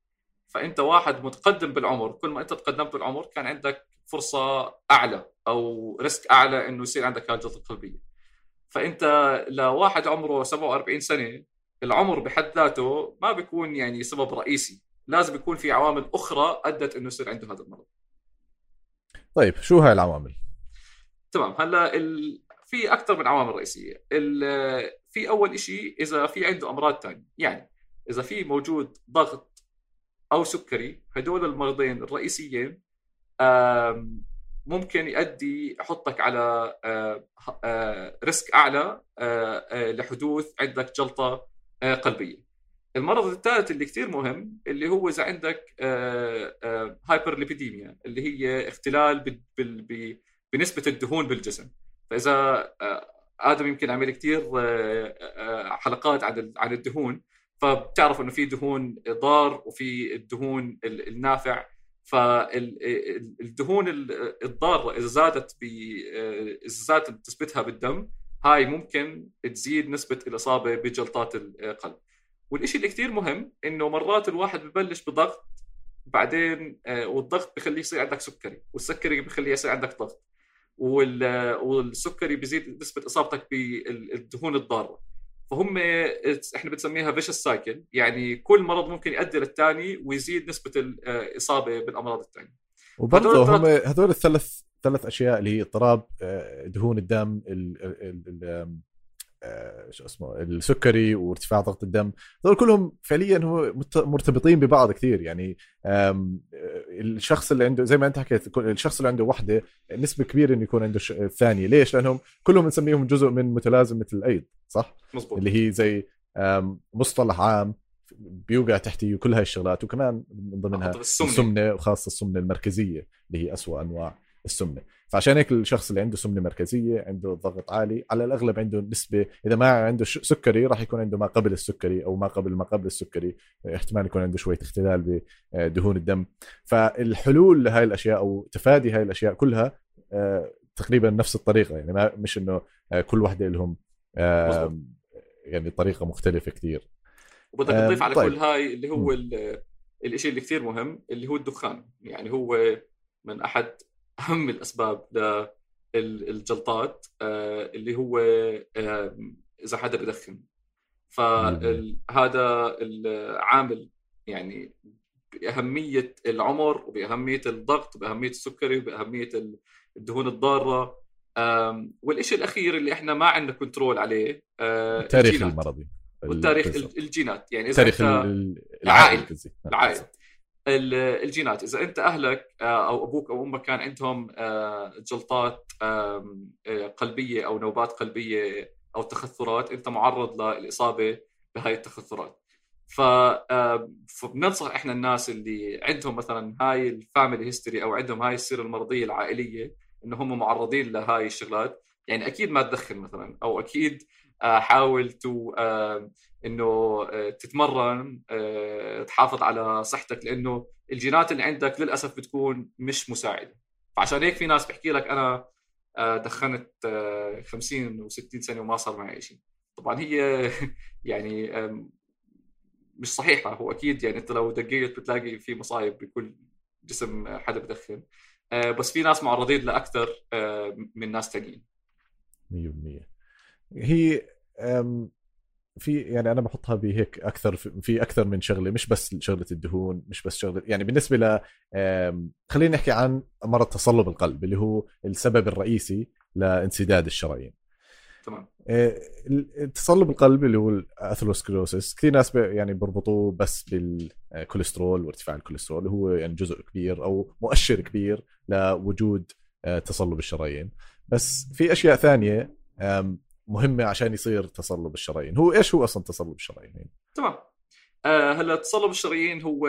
فأنت واحد متقدم بالعمر كل ما أنت تقدمت بالعمر كان عندك فرصة أعلى أو ريسك أعلى إنه يصير عندك هاي الجلطة القلبية. فأنت لواحد عمره 47 سنة العمر بحد ذاته ما بيكون يعني سبب رئيسي لازم يكون في عوامل أخرى أدت إنه يصير عنده هذا المرض. طيب شو هاي العوامل؟ تمام هلا ال... في أكثر من عوامل رئيسية. ال... في أول شيء إذا في عنده أمراض ثانية يعني إذا في موجود ضغط أو سكري هدول المرضين الرئيسيين ممكن يؤدي يحطك على آه، آه، risk أعلى آه، لحدوث عندك جلطة قلبية. المرض الثالث اللي كثير مهم اللي هو إذا عندك هايبرليبيديميا اللي هي اختلال بنسبة الدهون بالجسم. فإذا آدم يمكن عمل كثير حلقات عن عن الدهون فبتعرف إنه في دهون ضار وفي الدهون ال- النافع. فالدهون الضارة إذا زادت ب إذا زادت نسبتها بالدم هاي ممكن تزيد نسبة الإصابة بجلطات القلب. والشيء اللي كثير مهم إنه مرات الواحد ببلش بضغط بعدين آه، والضغط بخليه يصير عندك سكري والسكري بخليه يصير عندك ضغط وال- والسكري بيزيد نسبة إصابتك بالدهون الضارة. فهم إحنا بنسميها vicious cycle يعني كل مرض ممكن يؤدي للثاني ويزيد نسبة الاصابه بالأمراض الثانية وبرضه هدول هم هدول الثلاث ثلاث أشياء اللي هي اضطراب آه، دهون الدم شو اسمه السكري وارتفاع ضغط الدم. هذول كلهم فعليا هو مرتبطين ببعض كثير. يعني آه، الشخص اللي عنده زي ما انت حكيت الشخص اللي عنده وحدة نسبة كبيرة إنه يكون عنده الثانية ليش؟ لأنهم كلهم بنسميهم جزء من متلازمه الأيض صح؟ مزبوط اللي هي زي مصطلح عام بيوقع تحتيه كل هاي الشغلات وكمان من ضمنها السمنة. السمنة وخاصة السمنة المركزية اللي هي أسوأ أنواع السمنة. فعشان هيك الشخص اللي عنده سمنة مركزية عنده ضغط عالي على الأغلب عنده نسبة إذا ما عنده سكري راح يكون عنده ما قبل السكري أو ما قبل ما قبل السكري. احتمال يكون عنده شوية اختلال بدهون الدم. فالحلول لهي الأشياء أو تفادي هاي الأشياء كلها آه، تقريبا نفس الطريقة. يعني ما مش إنه آه، كل واحدة لهم. يعني طريقة مختلفة كثير وبدك تضيف على طيب. كل هاي اللي هو ال- الشيء اللي كثير مهم اللي هو الدخان. يعني هو من أحد أهم الأسباب للجلطات آه، اللي هو إذا حدا بدخن. فهذا العامل يعني بأهمية العمر وبأهمية الضغط وبأهمية السكري وبأهمية الدهون الضارة. والشيء الأخير اللي إحنا ما عندنا control عليه آه، التاريخ الجينات. المرضي. والتاريخ. الجينات. يعني إذا التاريخ أنت ال- الجينات. إذا أنت أهلك آه، أو أبوك أو أمك كان عندهم آه، جلطات آه، قلبية أو نوبات قلبية أو تخثرات أنت معرض للإصابة بهاي التخثرات. ف فبننصح إحنا الناس اللي عندهم مثلا هاي ال family history أو عندهم هاي السيرة المرضية العائلية إنه هم معرضين لهاي الشغلات. يعني أكيد ما تدخن مثلا أو أكيد حاول to آم، إنه آه، تتمرن آه، تحافظ على صحتك لأنه الجينات اللي عندك للأسف بتكون مش مساعدة. فعشان هيك في ناس بحكي لك أنا آه، دخنت آه، 50 و60 سنة وما صار معي شيء طبعا هي يعني مش صحيحة. هو أكيد يعني أنت لو دقيت بتلاقي في مصايب بكل جسم حدا بدخن. آه، بس في ناس معرضين لأكثر آه، من ناس تانيين. 100% هي في يعني أنا بحطها بهيك أكثر في أكثر من شغلة مش بس شغلة الدهون مش بس شغلة يعني بالنسبة ل خلينا نحكي عن مرض تصلب القلب اللي هو السبب الرئيسي لانسداد الشرايين. تمام. آه، تصلب القلب اللي هو ال atherosclerosis كثير ناس يعني بربطوه بس بالكوليسترول وارتفاع الكوليسترول اللي هو يعني جزء كبير أو مؤشر كبير لوجود آه، تصلب الشرايين. بس في أشياء ثانية مهمة عشان يصير تصلب الشرايين. هو إيش هو أصلا تصلب الشرايين؟ تمام. آه هلأ تصلب الشرايين هو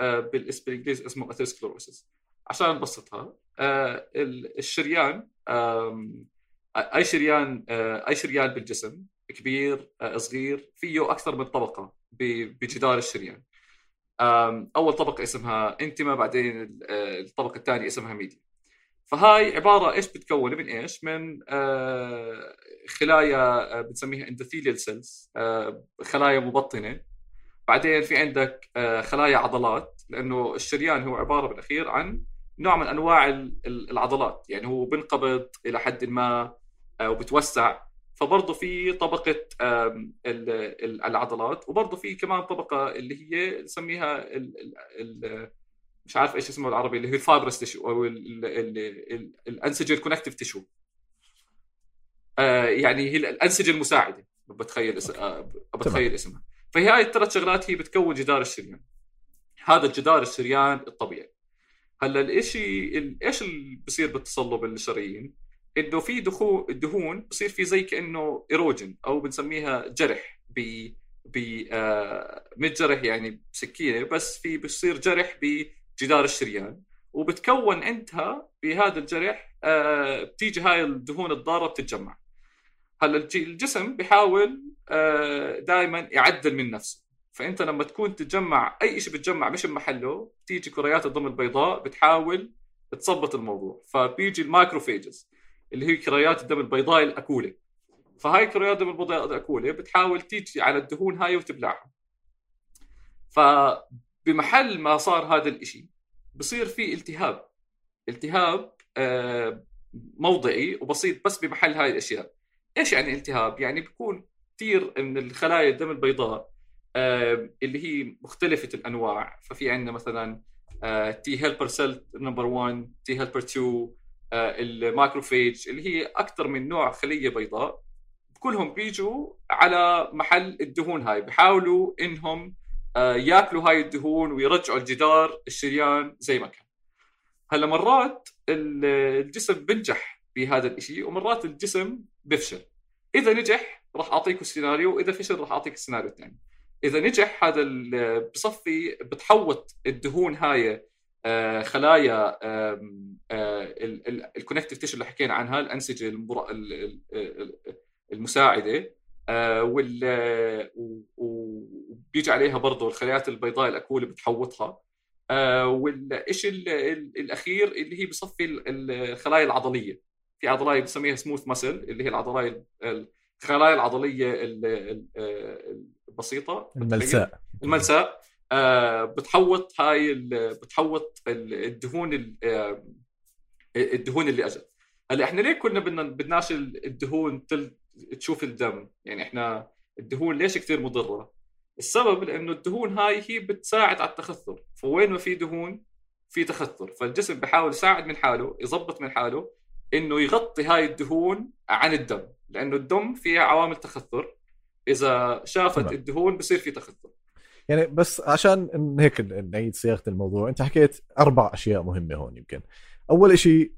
آه بالانجليزي اسمه اثيروسكلوروسيس عشان نبسطها آه ال- الشريان آم، أي شريان آه أي شريان بالجسم كبير آه صغير فيه أكثر من طبقة بجدار الشريان. أول طبقة اسمها intima بعدين آه، الطبقة الثانية اسمها ميديا. فهاي عبارة إيش بتكون؟ من إيش؟ من آه، خلايا آه، بنسميها endothelial cells خلايا مبطنة. بعدين في عندك آه، خلايا عضلات لأنه الشريان هو عبارة بالأخير عن نوع من أنواع ال- ال- العضلات. يعني هو بنقبض إلى حد ما آه، وبتوسع. فبرضه في طبقة العضلات وبرضه في كمان طبقة اللي هي نسميها مش عارف إيش اسمه بالعربي اللي هي ال fibrous tissue أو ال- ال- ال- الانسجه ال connective tissue آه، يعني هي الانسجه المساعده بتخيل اس... آه، بتخيل اسمها. فهي هاي الثلاث شغلات هي بتكون جدار الشريان. هذا الجدار الشريان الطبيعي. هلأ الإشي ال- إيش اللي بصير بالتصلب الشرايين إنه في دخول الدهون بصير في زي كأنه erosion أو بنسميها جرح ب ب آه مش جرح يعني بسكينة بس في بصير جرح بجدار الشريان وبتكون عندها بهذا الجرح آه بتيجي هاي الدهون الضارة بتتجمع. هلا الج- الجسم بيحاول آه دائما يعدل من نفسه. فأنت لما تكون تتجمع أي شيء بتجمع مش بمحله بتيجي كريات الدم البيضاء بتحاول تظبط الموضوع. فبيجي المايكروفيجز اللي هي كريات الدم البيضاء الأكولة. فهاي كريات الدم البيضاء الأكولة بتحاول تيجي على الدهون هاي وتبلعها. فبمحل ما صار هذا الإشي بصير في التهاب. التهاب آه، موضعي وبسيط بس بمحل هاي الأشياء. إيش يعني التهاب؟ يعني بيكون كثير من الخلايا الدم البيضاء آه، اللي هي مختلفة الأنواع. ففي عندنا مثلا T helper cell number 1 T helper 2 ال macrophage اللي هي أكثر من نوع خلية بيضاء. كلهم بيجوا على محل الدهون هاي بيحاولوا إنهم ياكلوا هاي الدهون ويرجعوا الجدار الشريان زي ما كان. هلا مرات ال- الجسم بنجح بهذا الشيء ومرات الجسم بفشل. إذا نجح راح اعطيكم السيناريو وإذا فشل راح أعطيك السيناريو الثاني. إذا نجح هذا بصفي بتحوط الدهون هاي آه، خلايا ال connective tissue اللي حكينا عنها الأنسجة المساعدة آه، وال و- وبيجي عليها برضه الخلايات البيضاء الاكوله بتحوطها. آه، والشيء ال- ال- الأخير اللي هي بصفي ال- الخلايا العضلية. في عضلاية بنسميها smooth muscle اللي هي العضلاية الخلايا العضلية البسيطة. الملساء. الملساء. آه، بتحوط هاي بتحوط الدهون الدهون اللي أجت. هلأ إحنا ليه كنا بدنا بدناش الدهون تشوف الدم. يعني إحنا الدهون ليش كثير مضرة؟ السبب لأنه الدهون هاي هي بتساعد على التخثر. فوين ما في دهون في تخثر. فالجسم بحاول يساعد من حاله يظبط من حاله إنه يغطي هاي الدهون عن الدم. لأنه الدم فيها عوامل تخثر. إذا شافت الدهون بصير في تخثر. يعني بس عشان هيك نعيد صياغة الموضوع أنت حكيت أربع أشياء مهمة هون يمكن. أول شيء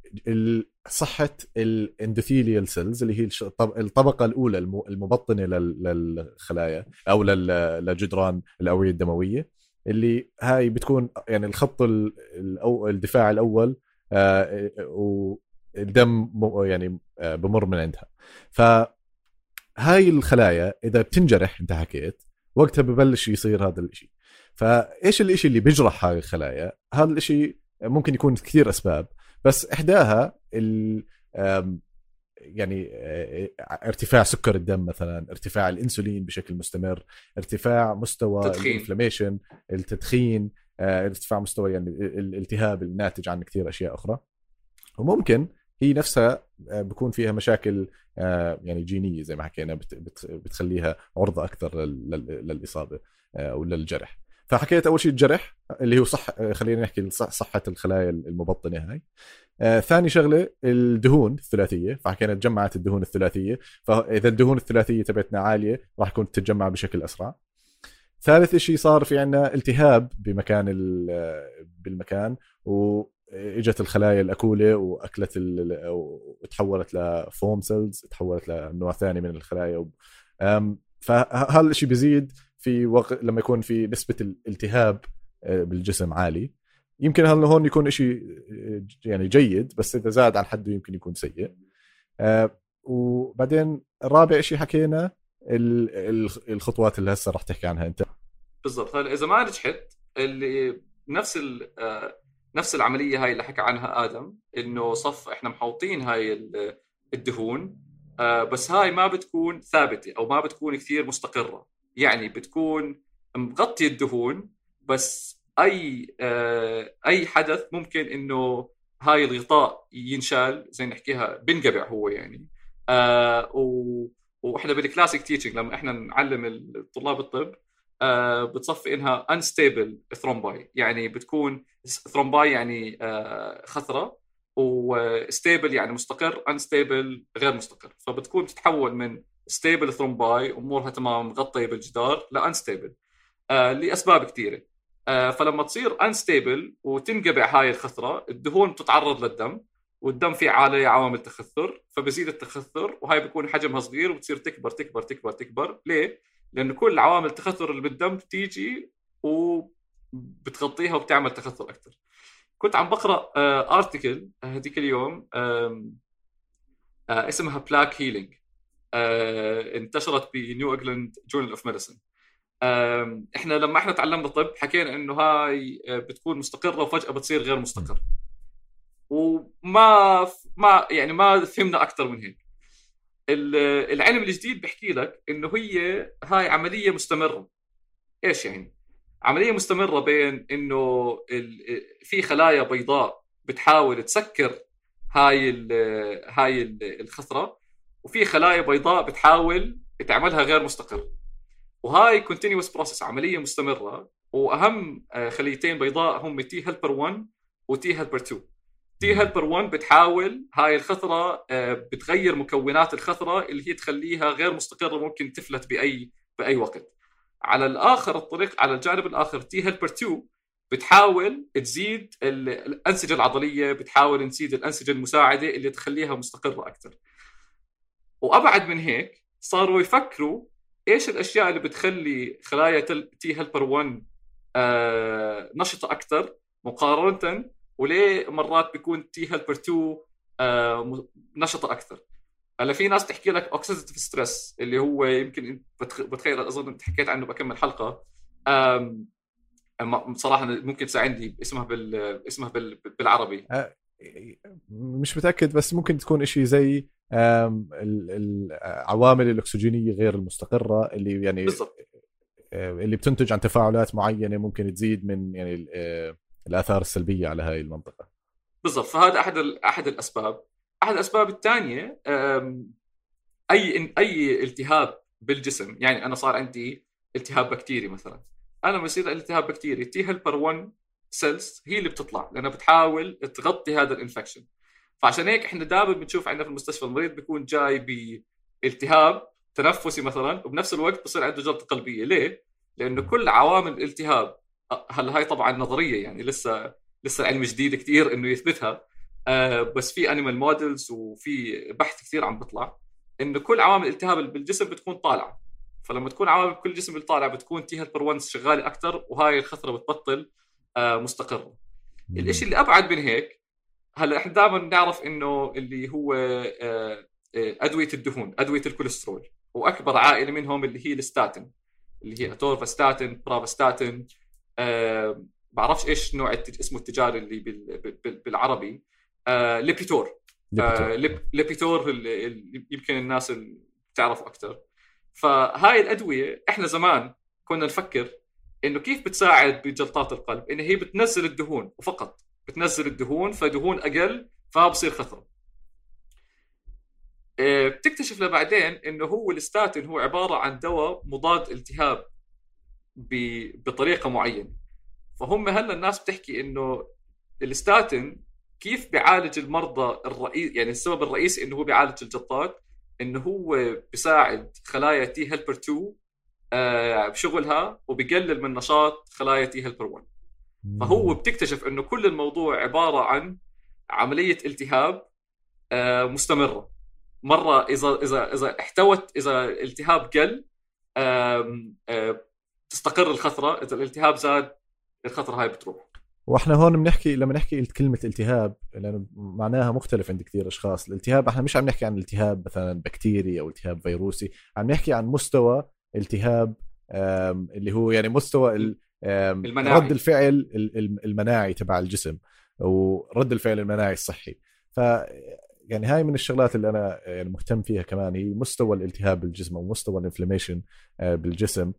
صحة ال endothelial cells اللي هي الطبقة الأولى المبطنة للخلايا أو لجدران الاوعيه الدموية اللي هاي بتكون يعني الخط الدفاع الأول آه، والدم يعني آه، بمر من عندها. ف هاي الخلايا إذا بتنجرح إنت حكيت وقتها ببلش يصير هذا الشيء فإيش الشيء اللي بيجرح هاي الخلايا؟ هذا الشيء ممكن يكون كثير أسباب. بس إحداها ال يعني ارتفاع سكر الدم مثلا ارتفاع الإنسولين بشكل مستمر ارتفاع مستوى الانفلاميشن التدخين ارتفاع مستوى يعني الالتهاب الناتج عن كثير أشياء أخرى. وممكن هي نفسها بكون فيها مشاكل يعني جينية زي ما حكينا بتخليها عرضة أكثر للإصابة أو للجرح. فحكيت أول شيء الجرح اللي هو صح خلينا نحكي صحة الخلايا المبطنة هاي. آه ثاني شغلة الدهون الثلاثية فحكينا تجمعت الدهون الثلاثية فإذا الدهون الثلاثية تبعتنا عالية راح تكون تتجمع بشكل أسرع. ثالث شيء صار في عندنا التهاب بمكان بالمكان وإجت الخلايا الأكولة وأكلت وتحولت لفوم سيلز تحولت لنوع ثاني من الخلايا. فهذا الشيء بيزيد في وقت لما يكون في نسبة الالتهاب آه، بالجسم عالي. يمكن هذا هون يكون شيء آه، يعني جيد بس إذا زاد عن حده يمكن يكون سيء. آه، وبعدين رابع شيء حكينا الخطوات اللي هسه راح تحكي عنها أنت. بالضبط. هلا إذا ما نجحت اللي نفس نفس العملية هاي اللي حكى عنها آدم إنه صف إحنا محوطين هاي الدهون بس هاي ما بتكون ثابتة أو ما بتكون كثير مستقرة. يعني بتكون مغطي الدهون بس أي آه أي حدث ممكن إنه هاي الغطاء ينشال زي نحكيها بنقبع هو يعني. آه و... وإحنا بال classic teaching لما إحنا نعلم طلاب الطب آه بتصفي إنها unstable thrombi يعني بتكون thrombi يعني آه خثرة و stable يعني مستقر unstable غير مستقر. فبتكون تتحول من stable thrombi أمورها تمام مغطيه بالجدار ل unstable آه لأسباب كثيرة. آه فلما تصير unstable وتنقبع هاي الخثرة الدهون بتتعرض للدم والدم فيه عليه عوامل تخثر فبزيد التخثر وهاي بيكون حجمها صغير وبتصير تكبر تكبر تكبر تكبر. ليه؟ لأنه كل عوامل التخثر اللي بالدم بتيجي وبتغطيها وبتعمل تخثر أكثر. كنت عم بقرأ article آه هذيك اليوم آه اسمها plaque healing انتشرت ب New England Journal of Medicine إحنا لما إحنا تعلمنا طب حكينا إنه هاي آه، بتكون مستقرة وفجأة بتصير غير مستقر وما ما يعني ما فهمنا أكثر من هيك. العلم الجديد بيحكي لك إنه هي هاي عملية مستمرة. إيش يعني؟ عملية مستمرة بين إنه في خلايا بيضاء بتحاول تسكر هاي هاي الخثرة وفي خلايا بيضاء بتحاول تعملها غير مستقر. وهاي continuous process عملية مستمرة. وأهم آه، خليتين بيضاء هم T helper 1 و T helper 2 T helper 1 بتحاول هاي الخثره آه، بتغير مكونات الخثره اللي هي تخليها غير مستقرة ممكن تفلت بأي بأي وقت. على الآخر الطريق على الجانب الآخر T helper 2 بتحاول تزيد الأنسجة العضلية بتحاول تزيد الأنسجة المساعدة اللي تخليها مستقرة أكثر وأبعد من هيك صاروا يفكروا إيش الأشياء اللي بتخلي خلايا T helper 1 آه نشطة أكثر مقارنة وليه مرات بيكون T helper 2 آه نشطة أكثر هلا في ناس تحكي لك oxidative stress اللي هو يمكن بتخيل أظن أنت حكيت عنه بكمل حلقة. بصراحه ممكن تساعدني اسمها بال اسمها بال... بالعربي. مش متأكد بس ممكن تكون إشي زي العوامل الأكسجينية غير المستقرة اللي يعني بالضبط. اللي بتنتج عن تفاعلات معينة ممكن تزيد من يعني الآثار السلبية على هاي المنطقة. بالضبط. فهذا أحد أحد الأسباب. أحد الأسباب الثانية أي أي التهاب بالجسم يعني أنا صار عندي التهاب بكتيري مثلا. أنا لما يصير التهاب بكتيري. T helper 1 cells هي اللي بتطلع لأنها بتحاول تغطي هذا ال infection فعشان هيك إحنا دائما بنشوف عندنا في المستشفى المريض بيكون جاي بالتهاب تنفسي مثلا وبنفس الوقت بصير عنده جلطة قلبية. ليه؟ لأنه كل عوامل الالتهاب هلا هاي طبعا نظرية يعني لسه لسه علم جديد كثير إنه يثبتها. آه بس في animal models وفي بحث كثير عم بيطلع إنه كل عوامل الالتهاب بالجسم بتكون طالعة. فلما تكون عوامل كل جسم طالعه بتكون T helper 1 شغالة أكثر وهاي الخثره بتبطل مستقره الشيء اللي أبعد من هيك هلأ إحنا دائما بنعرف إنه اللي هو آه، آه، أدوية الدهون أدوية الكوليسترول وأكبر عائلة منهم اللي هي الستاتين اللي هي أتورفاستاتين برافاستاتين أه بعرفش إيش نوع اسمه التجاري اللي بالعربي أه ليبيتور. أه ليبيتور. اللي يمكن الناس اللي بتعرفه أكثر فهاي الأدوية إحنا زمان كنا نفكر إنه كيف بتساعد بجلطات القلب؟ إنه هي بتنزل الدهون وفقط. بتنزل الدهون فدهون أقل فبصير خطر. آه، بتكتشف لبعدين إنه هو الستاتين هو عبارة عن دواء مضاد التهاب بطريقة معينة. فهم هلا الناس بتحكي إنه الستاتين كيف بيعالج المرضى الرئيس يعني السبب الرئيسي إنه هو بيعالج الجلطات إنه هو بيساعد خلايا T helper 2 آه بشغلها وبقلل من نشاط خلايا T helper 1 فهو بتكتشف إنه كل الموضوع عبارة عن عملية التهاب آه مستمرة. مرة إذا إذا إذا احتوت إذا الالتهاب قل تستقر الخثرة. إذا الالتهاب زاد الخثرة هاي بتروح. وإحنا هون بنحكي لما نحكي كلمة التهاب لأنه معناها مختلف عند كثير أشخاص. الالتهاب إحنا مش عم نحكي عن التهاب مثلا بكتيري أو التهاب فيروسي عم نحكي عن مستوى التهاب اللي هو يعني مستوى المناعي. رد الفعل المناعي تبع الجسم ورد الفعل المناعي الصحي. ف يعني هاي من الشغلات اللي أنا يعني مهتم فيها كمان هي مستوى الالتهاب بالجسم أو مستوى الانفلاميشن آه، بالجسم.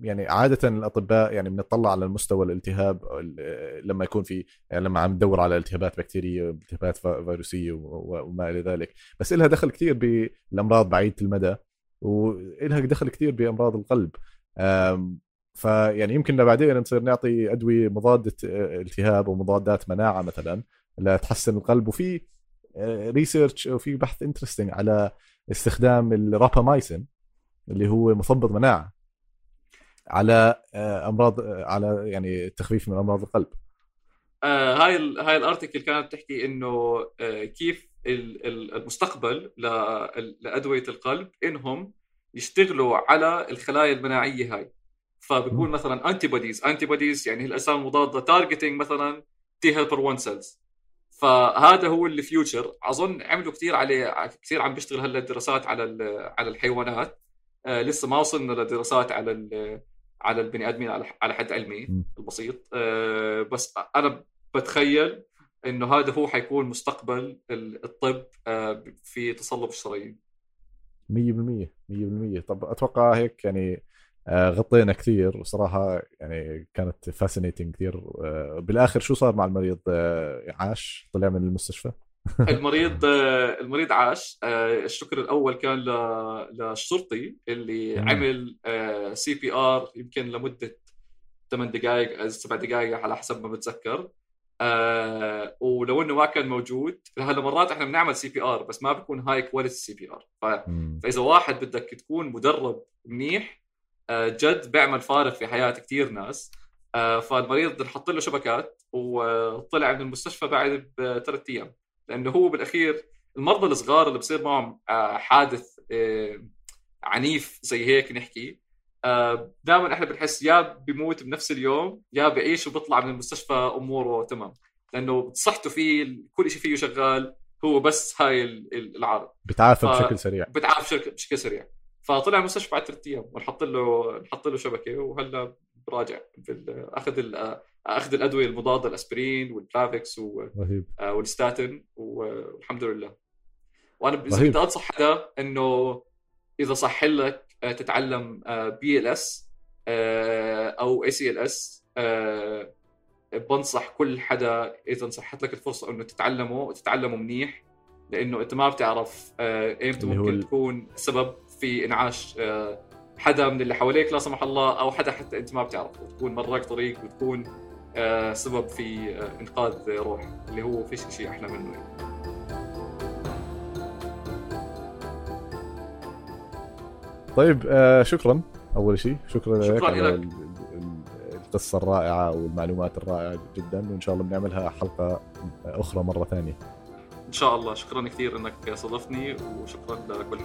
يعني عادة الأطباء يعني بنطلع على المستوى الالتهاب لما يكون في يعني لما عم ندور على التهابات بكتيرية التهابات فيروسية وما إلى ذلك. بس إلها دخل كثير بالأمراض بعيدة المدى. وإلها دخل كثير بأمراض القلب. فيعني يمكن بعدين نصير نعطي أدوية مضادة آه، التهاب ومضادات مناعة مثلا لتحسن القلب. وفي research وفي بحث interesting على استخدام الرابامايسين اللي هو مثبط مناعة على آه، أمراض آه، على يعني التخفيف من أمراض القلب. آه هاي هاي ال article كانت تحكي إنه آه كيف المستقبل لأدوية القلب إنهم يشتغلوا على الخلايا المناعية هاي. فبكون مثلا antibodies antibodies يعني الأجسام المضادة targeting مثلا T helper 1 cells فهذا هو ال future أظن عملوا كثير عليه كثير عم بيشتغل هلا دراسات على على الحيوانات. آه لسه ما وصلنا لدراسات على على البني آدمين على حد علمي البسيط. آه بس أنا بتخيل إنه هذا هو حيكون مستقبل الطب آه في تصلب الشرايين. 100% 100% طب أتوقع هيك يعني آه، غطينا كثير وصراحة يعني كانت فاسينيتنج كثير. آه، بالآخر شو صار مع المريض عاش؟ طلع من المستشفى؟ المريض المريض عاش. الشكر الأول كان للشرطي اللي. عمل CPR يمكن لمدة 8 دقائق أو 7 دقائق على حسب ما بتذكر. آه ولو إنه ما كان موجود هلا مرات إحنا بنعمل CPR بس ما بيكون high quality CPR فإذا واحد بدك تكون مدرب منيح آه، جد بيعمل فارق في حياة كثير ناس. آه، فالمريض نحط له شبكات وطلع من المستشفى بعد بثلاث أيام. لأنه هو بالأخير المرضى الصغار اللي بصير معهم آه، حادث عنيف زي هيك نحكي دائما إحنا بنحس يا بيموت بنفس اليوم يا بعيش وبيطلع من المستشفى أموره تمام. لأنه صحته فيه كل شيء فيه شغال هو بس هاي العارض بتعافى بشكل سريع. بتعافى بشكل سريع. فطلع المستشفى بعد ثلاث أيام ونحط له نحط له شبكة وهلا براجع أخذ أخذ الأدوية المضادة الأسبرين والبلافكس و- رهيب. آه، والستاتين والحمد لله. وأنا اذا. بدي أنصح حدا إنه إذا صح لك آه، تتعلم BLS أو ACLS بنصح كل حدا إذا صحت لك الفرصة إنه تتعلمه وتتعلمه منيح لإنه أنت ما بتعرف آه، ايمتى هو ممكن تكون سبب في إنعاش آه، حدا من اللي حواليك لا سمح الله أو حدا حتى أنت ما بتعرفه وتكون مراك طريق وتكون آه، سبب في آه، إنقاذ روح اللي هو فيش شيء أحلى منه يعني. طيب آه شكرا أول شيء. شكرا, شكراً لك. على القصة الرائعة والمعلومات الرائعة جدا وإن شاء الله بنعملها حلقة أخرى مرة ثانية. إن شاء الله. شكرا كثير إنك صادفتني وشكرا لكل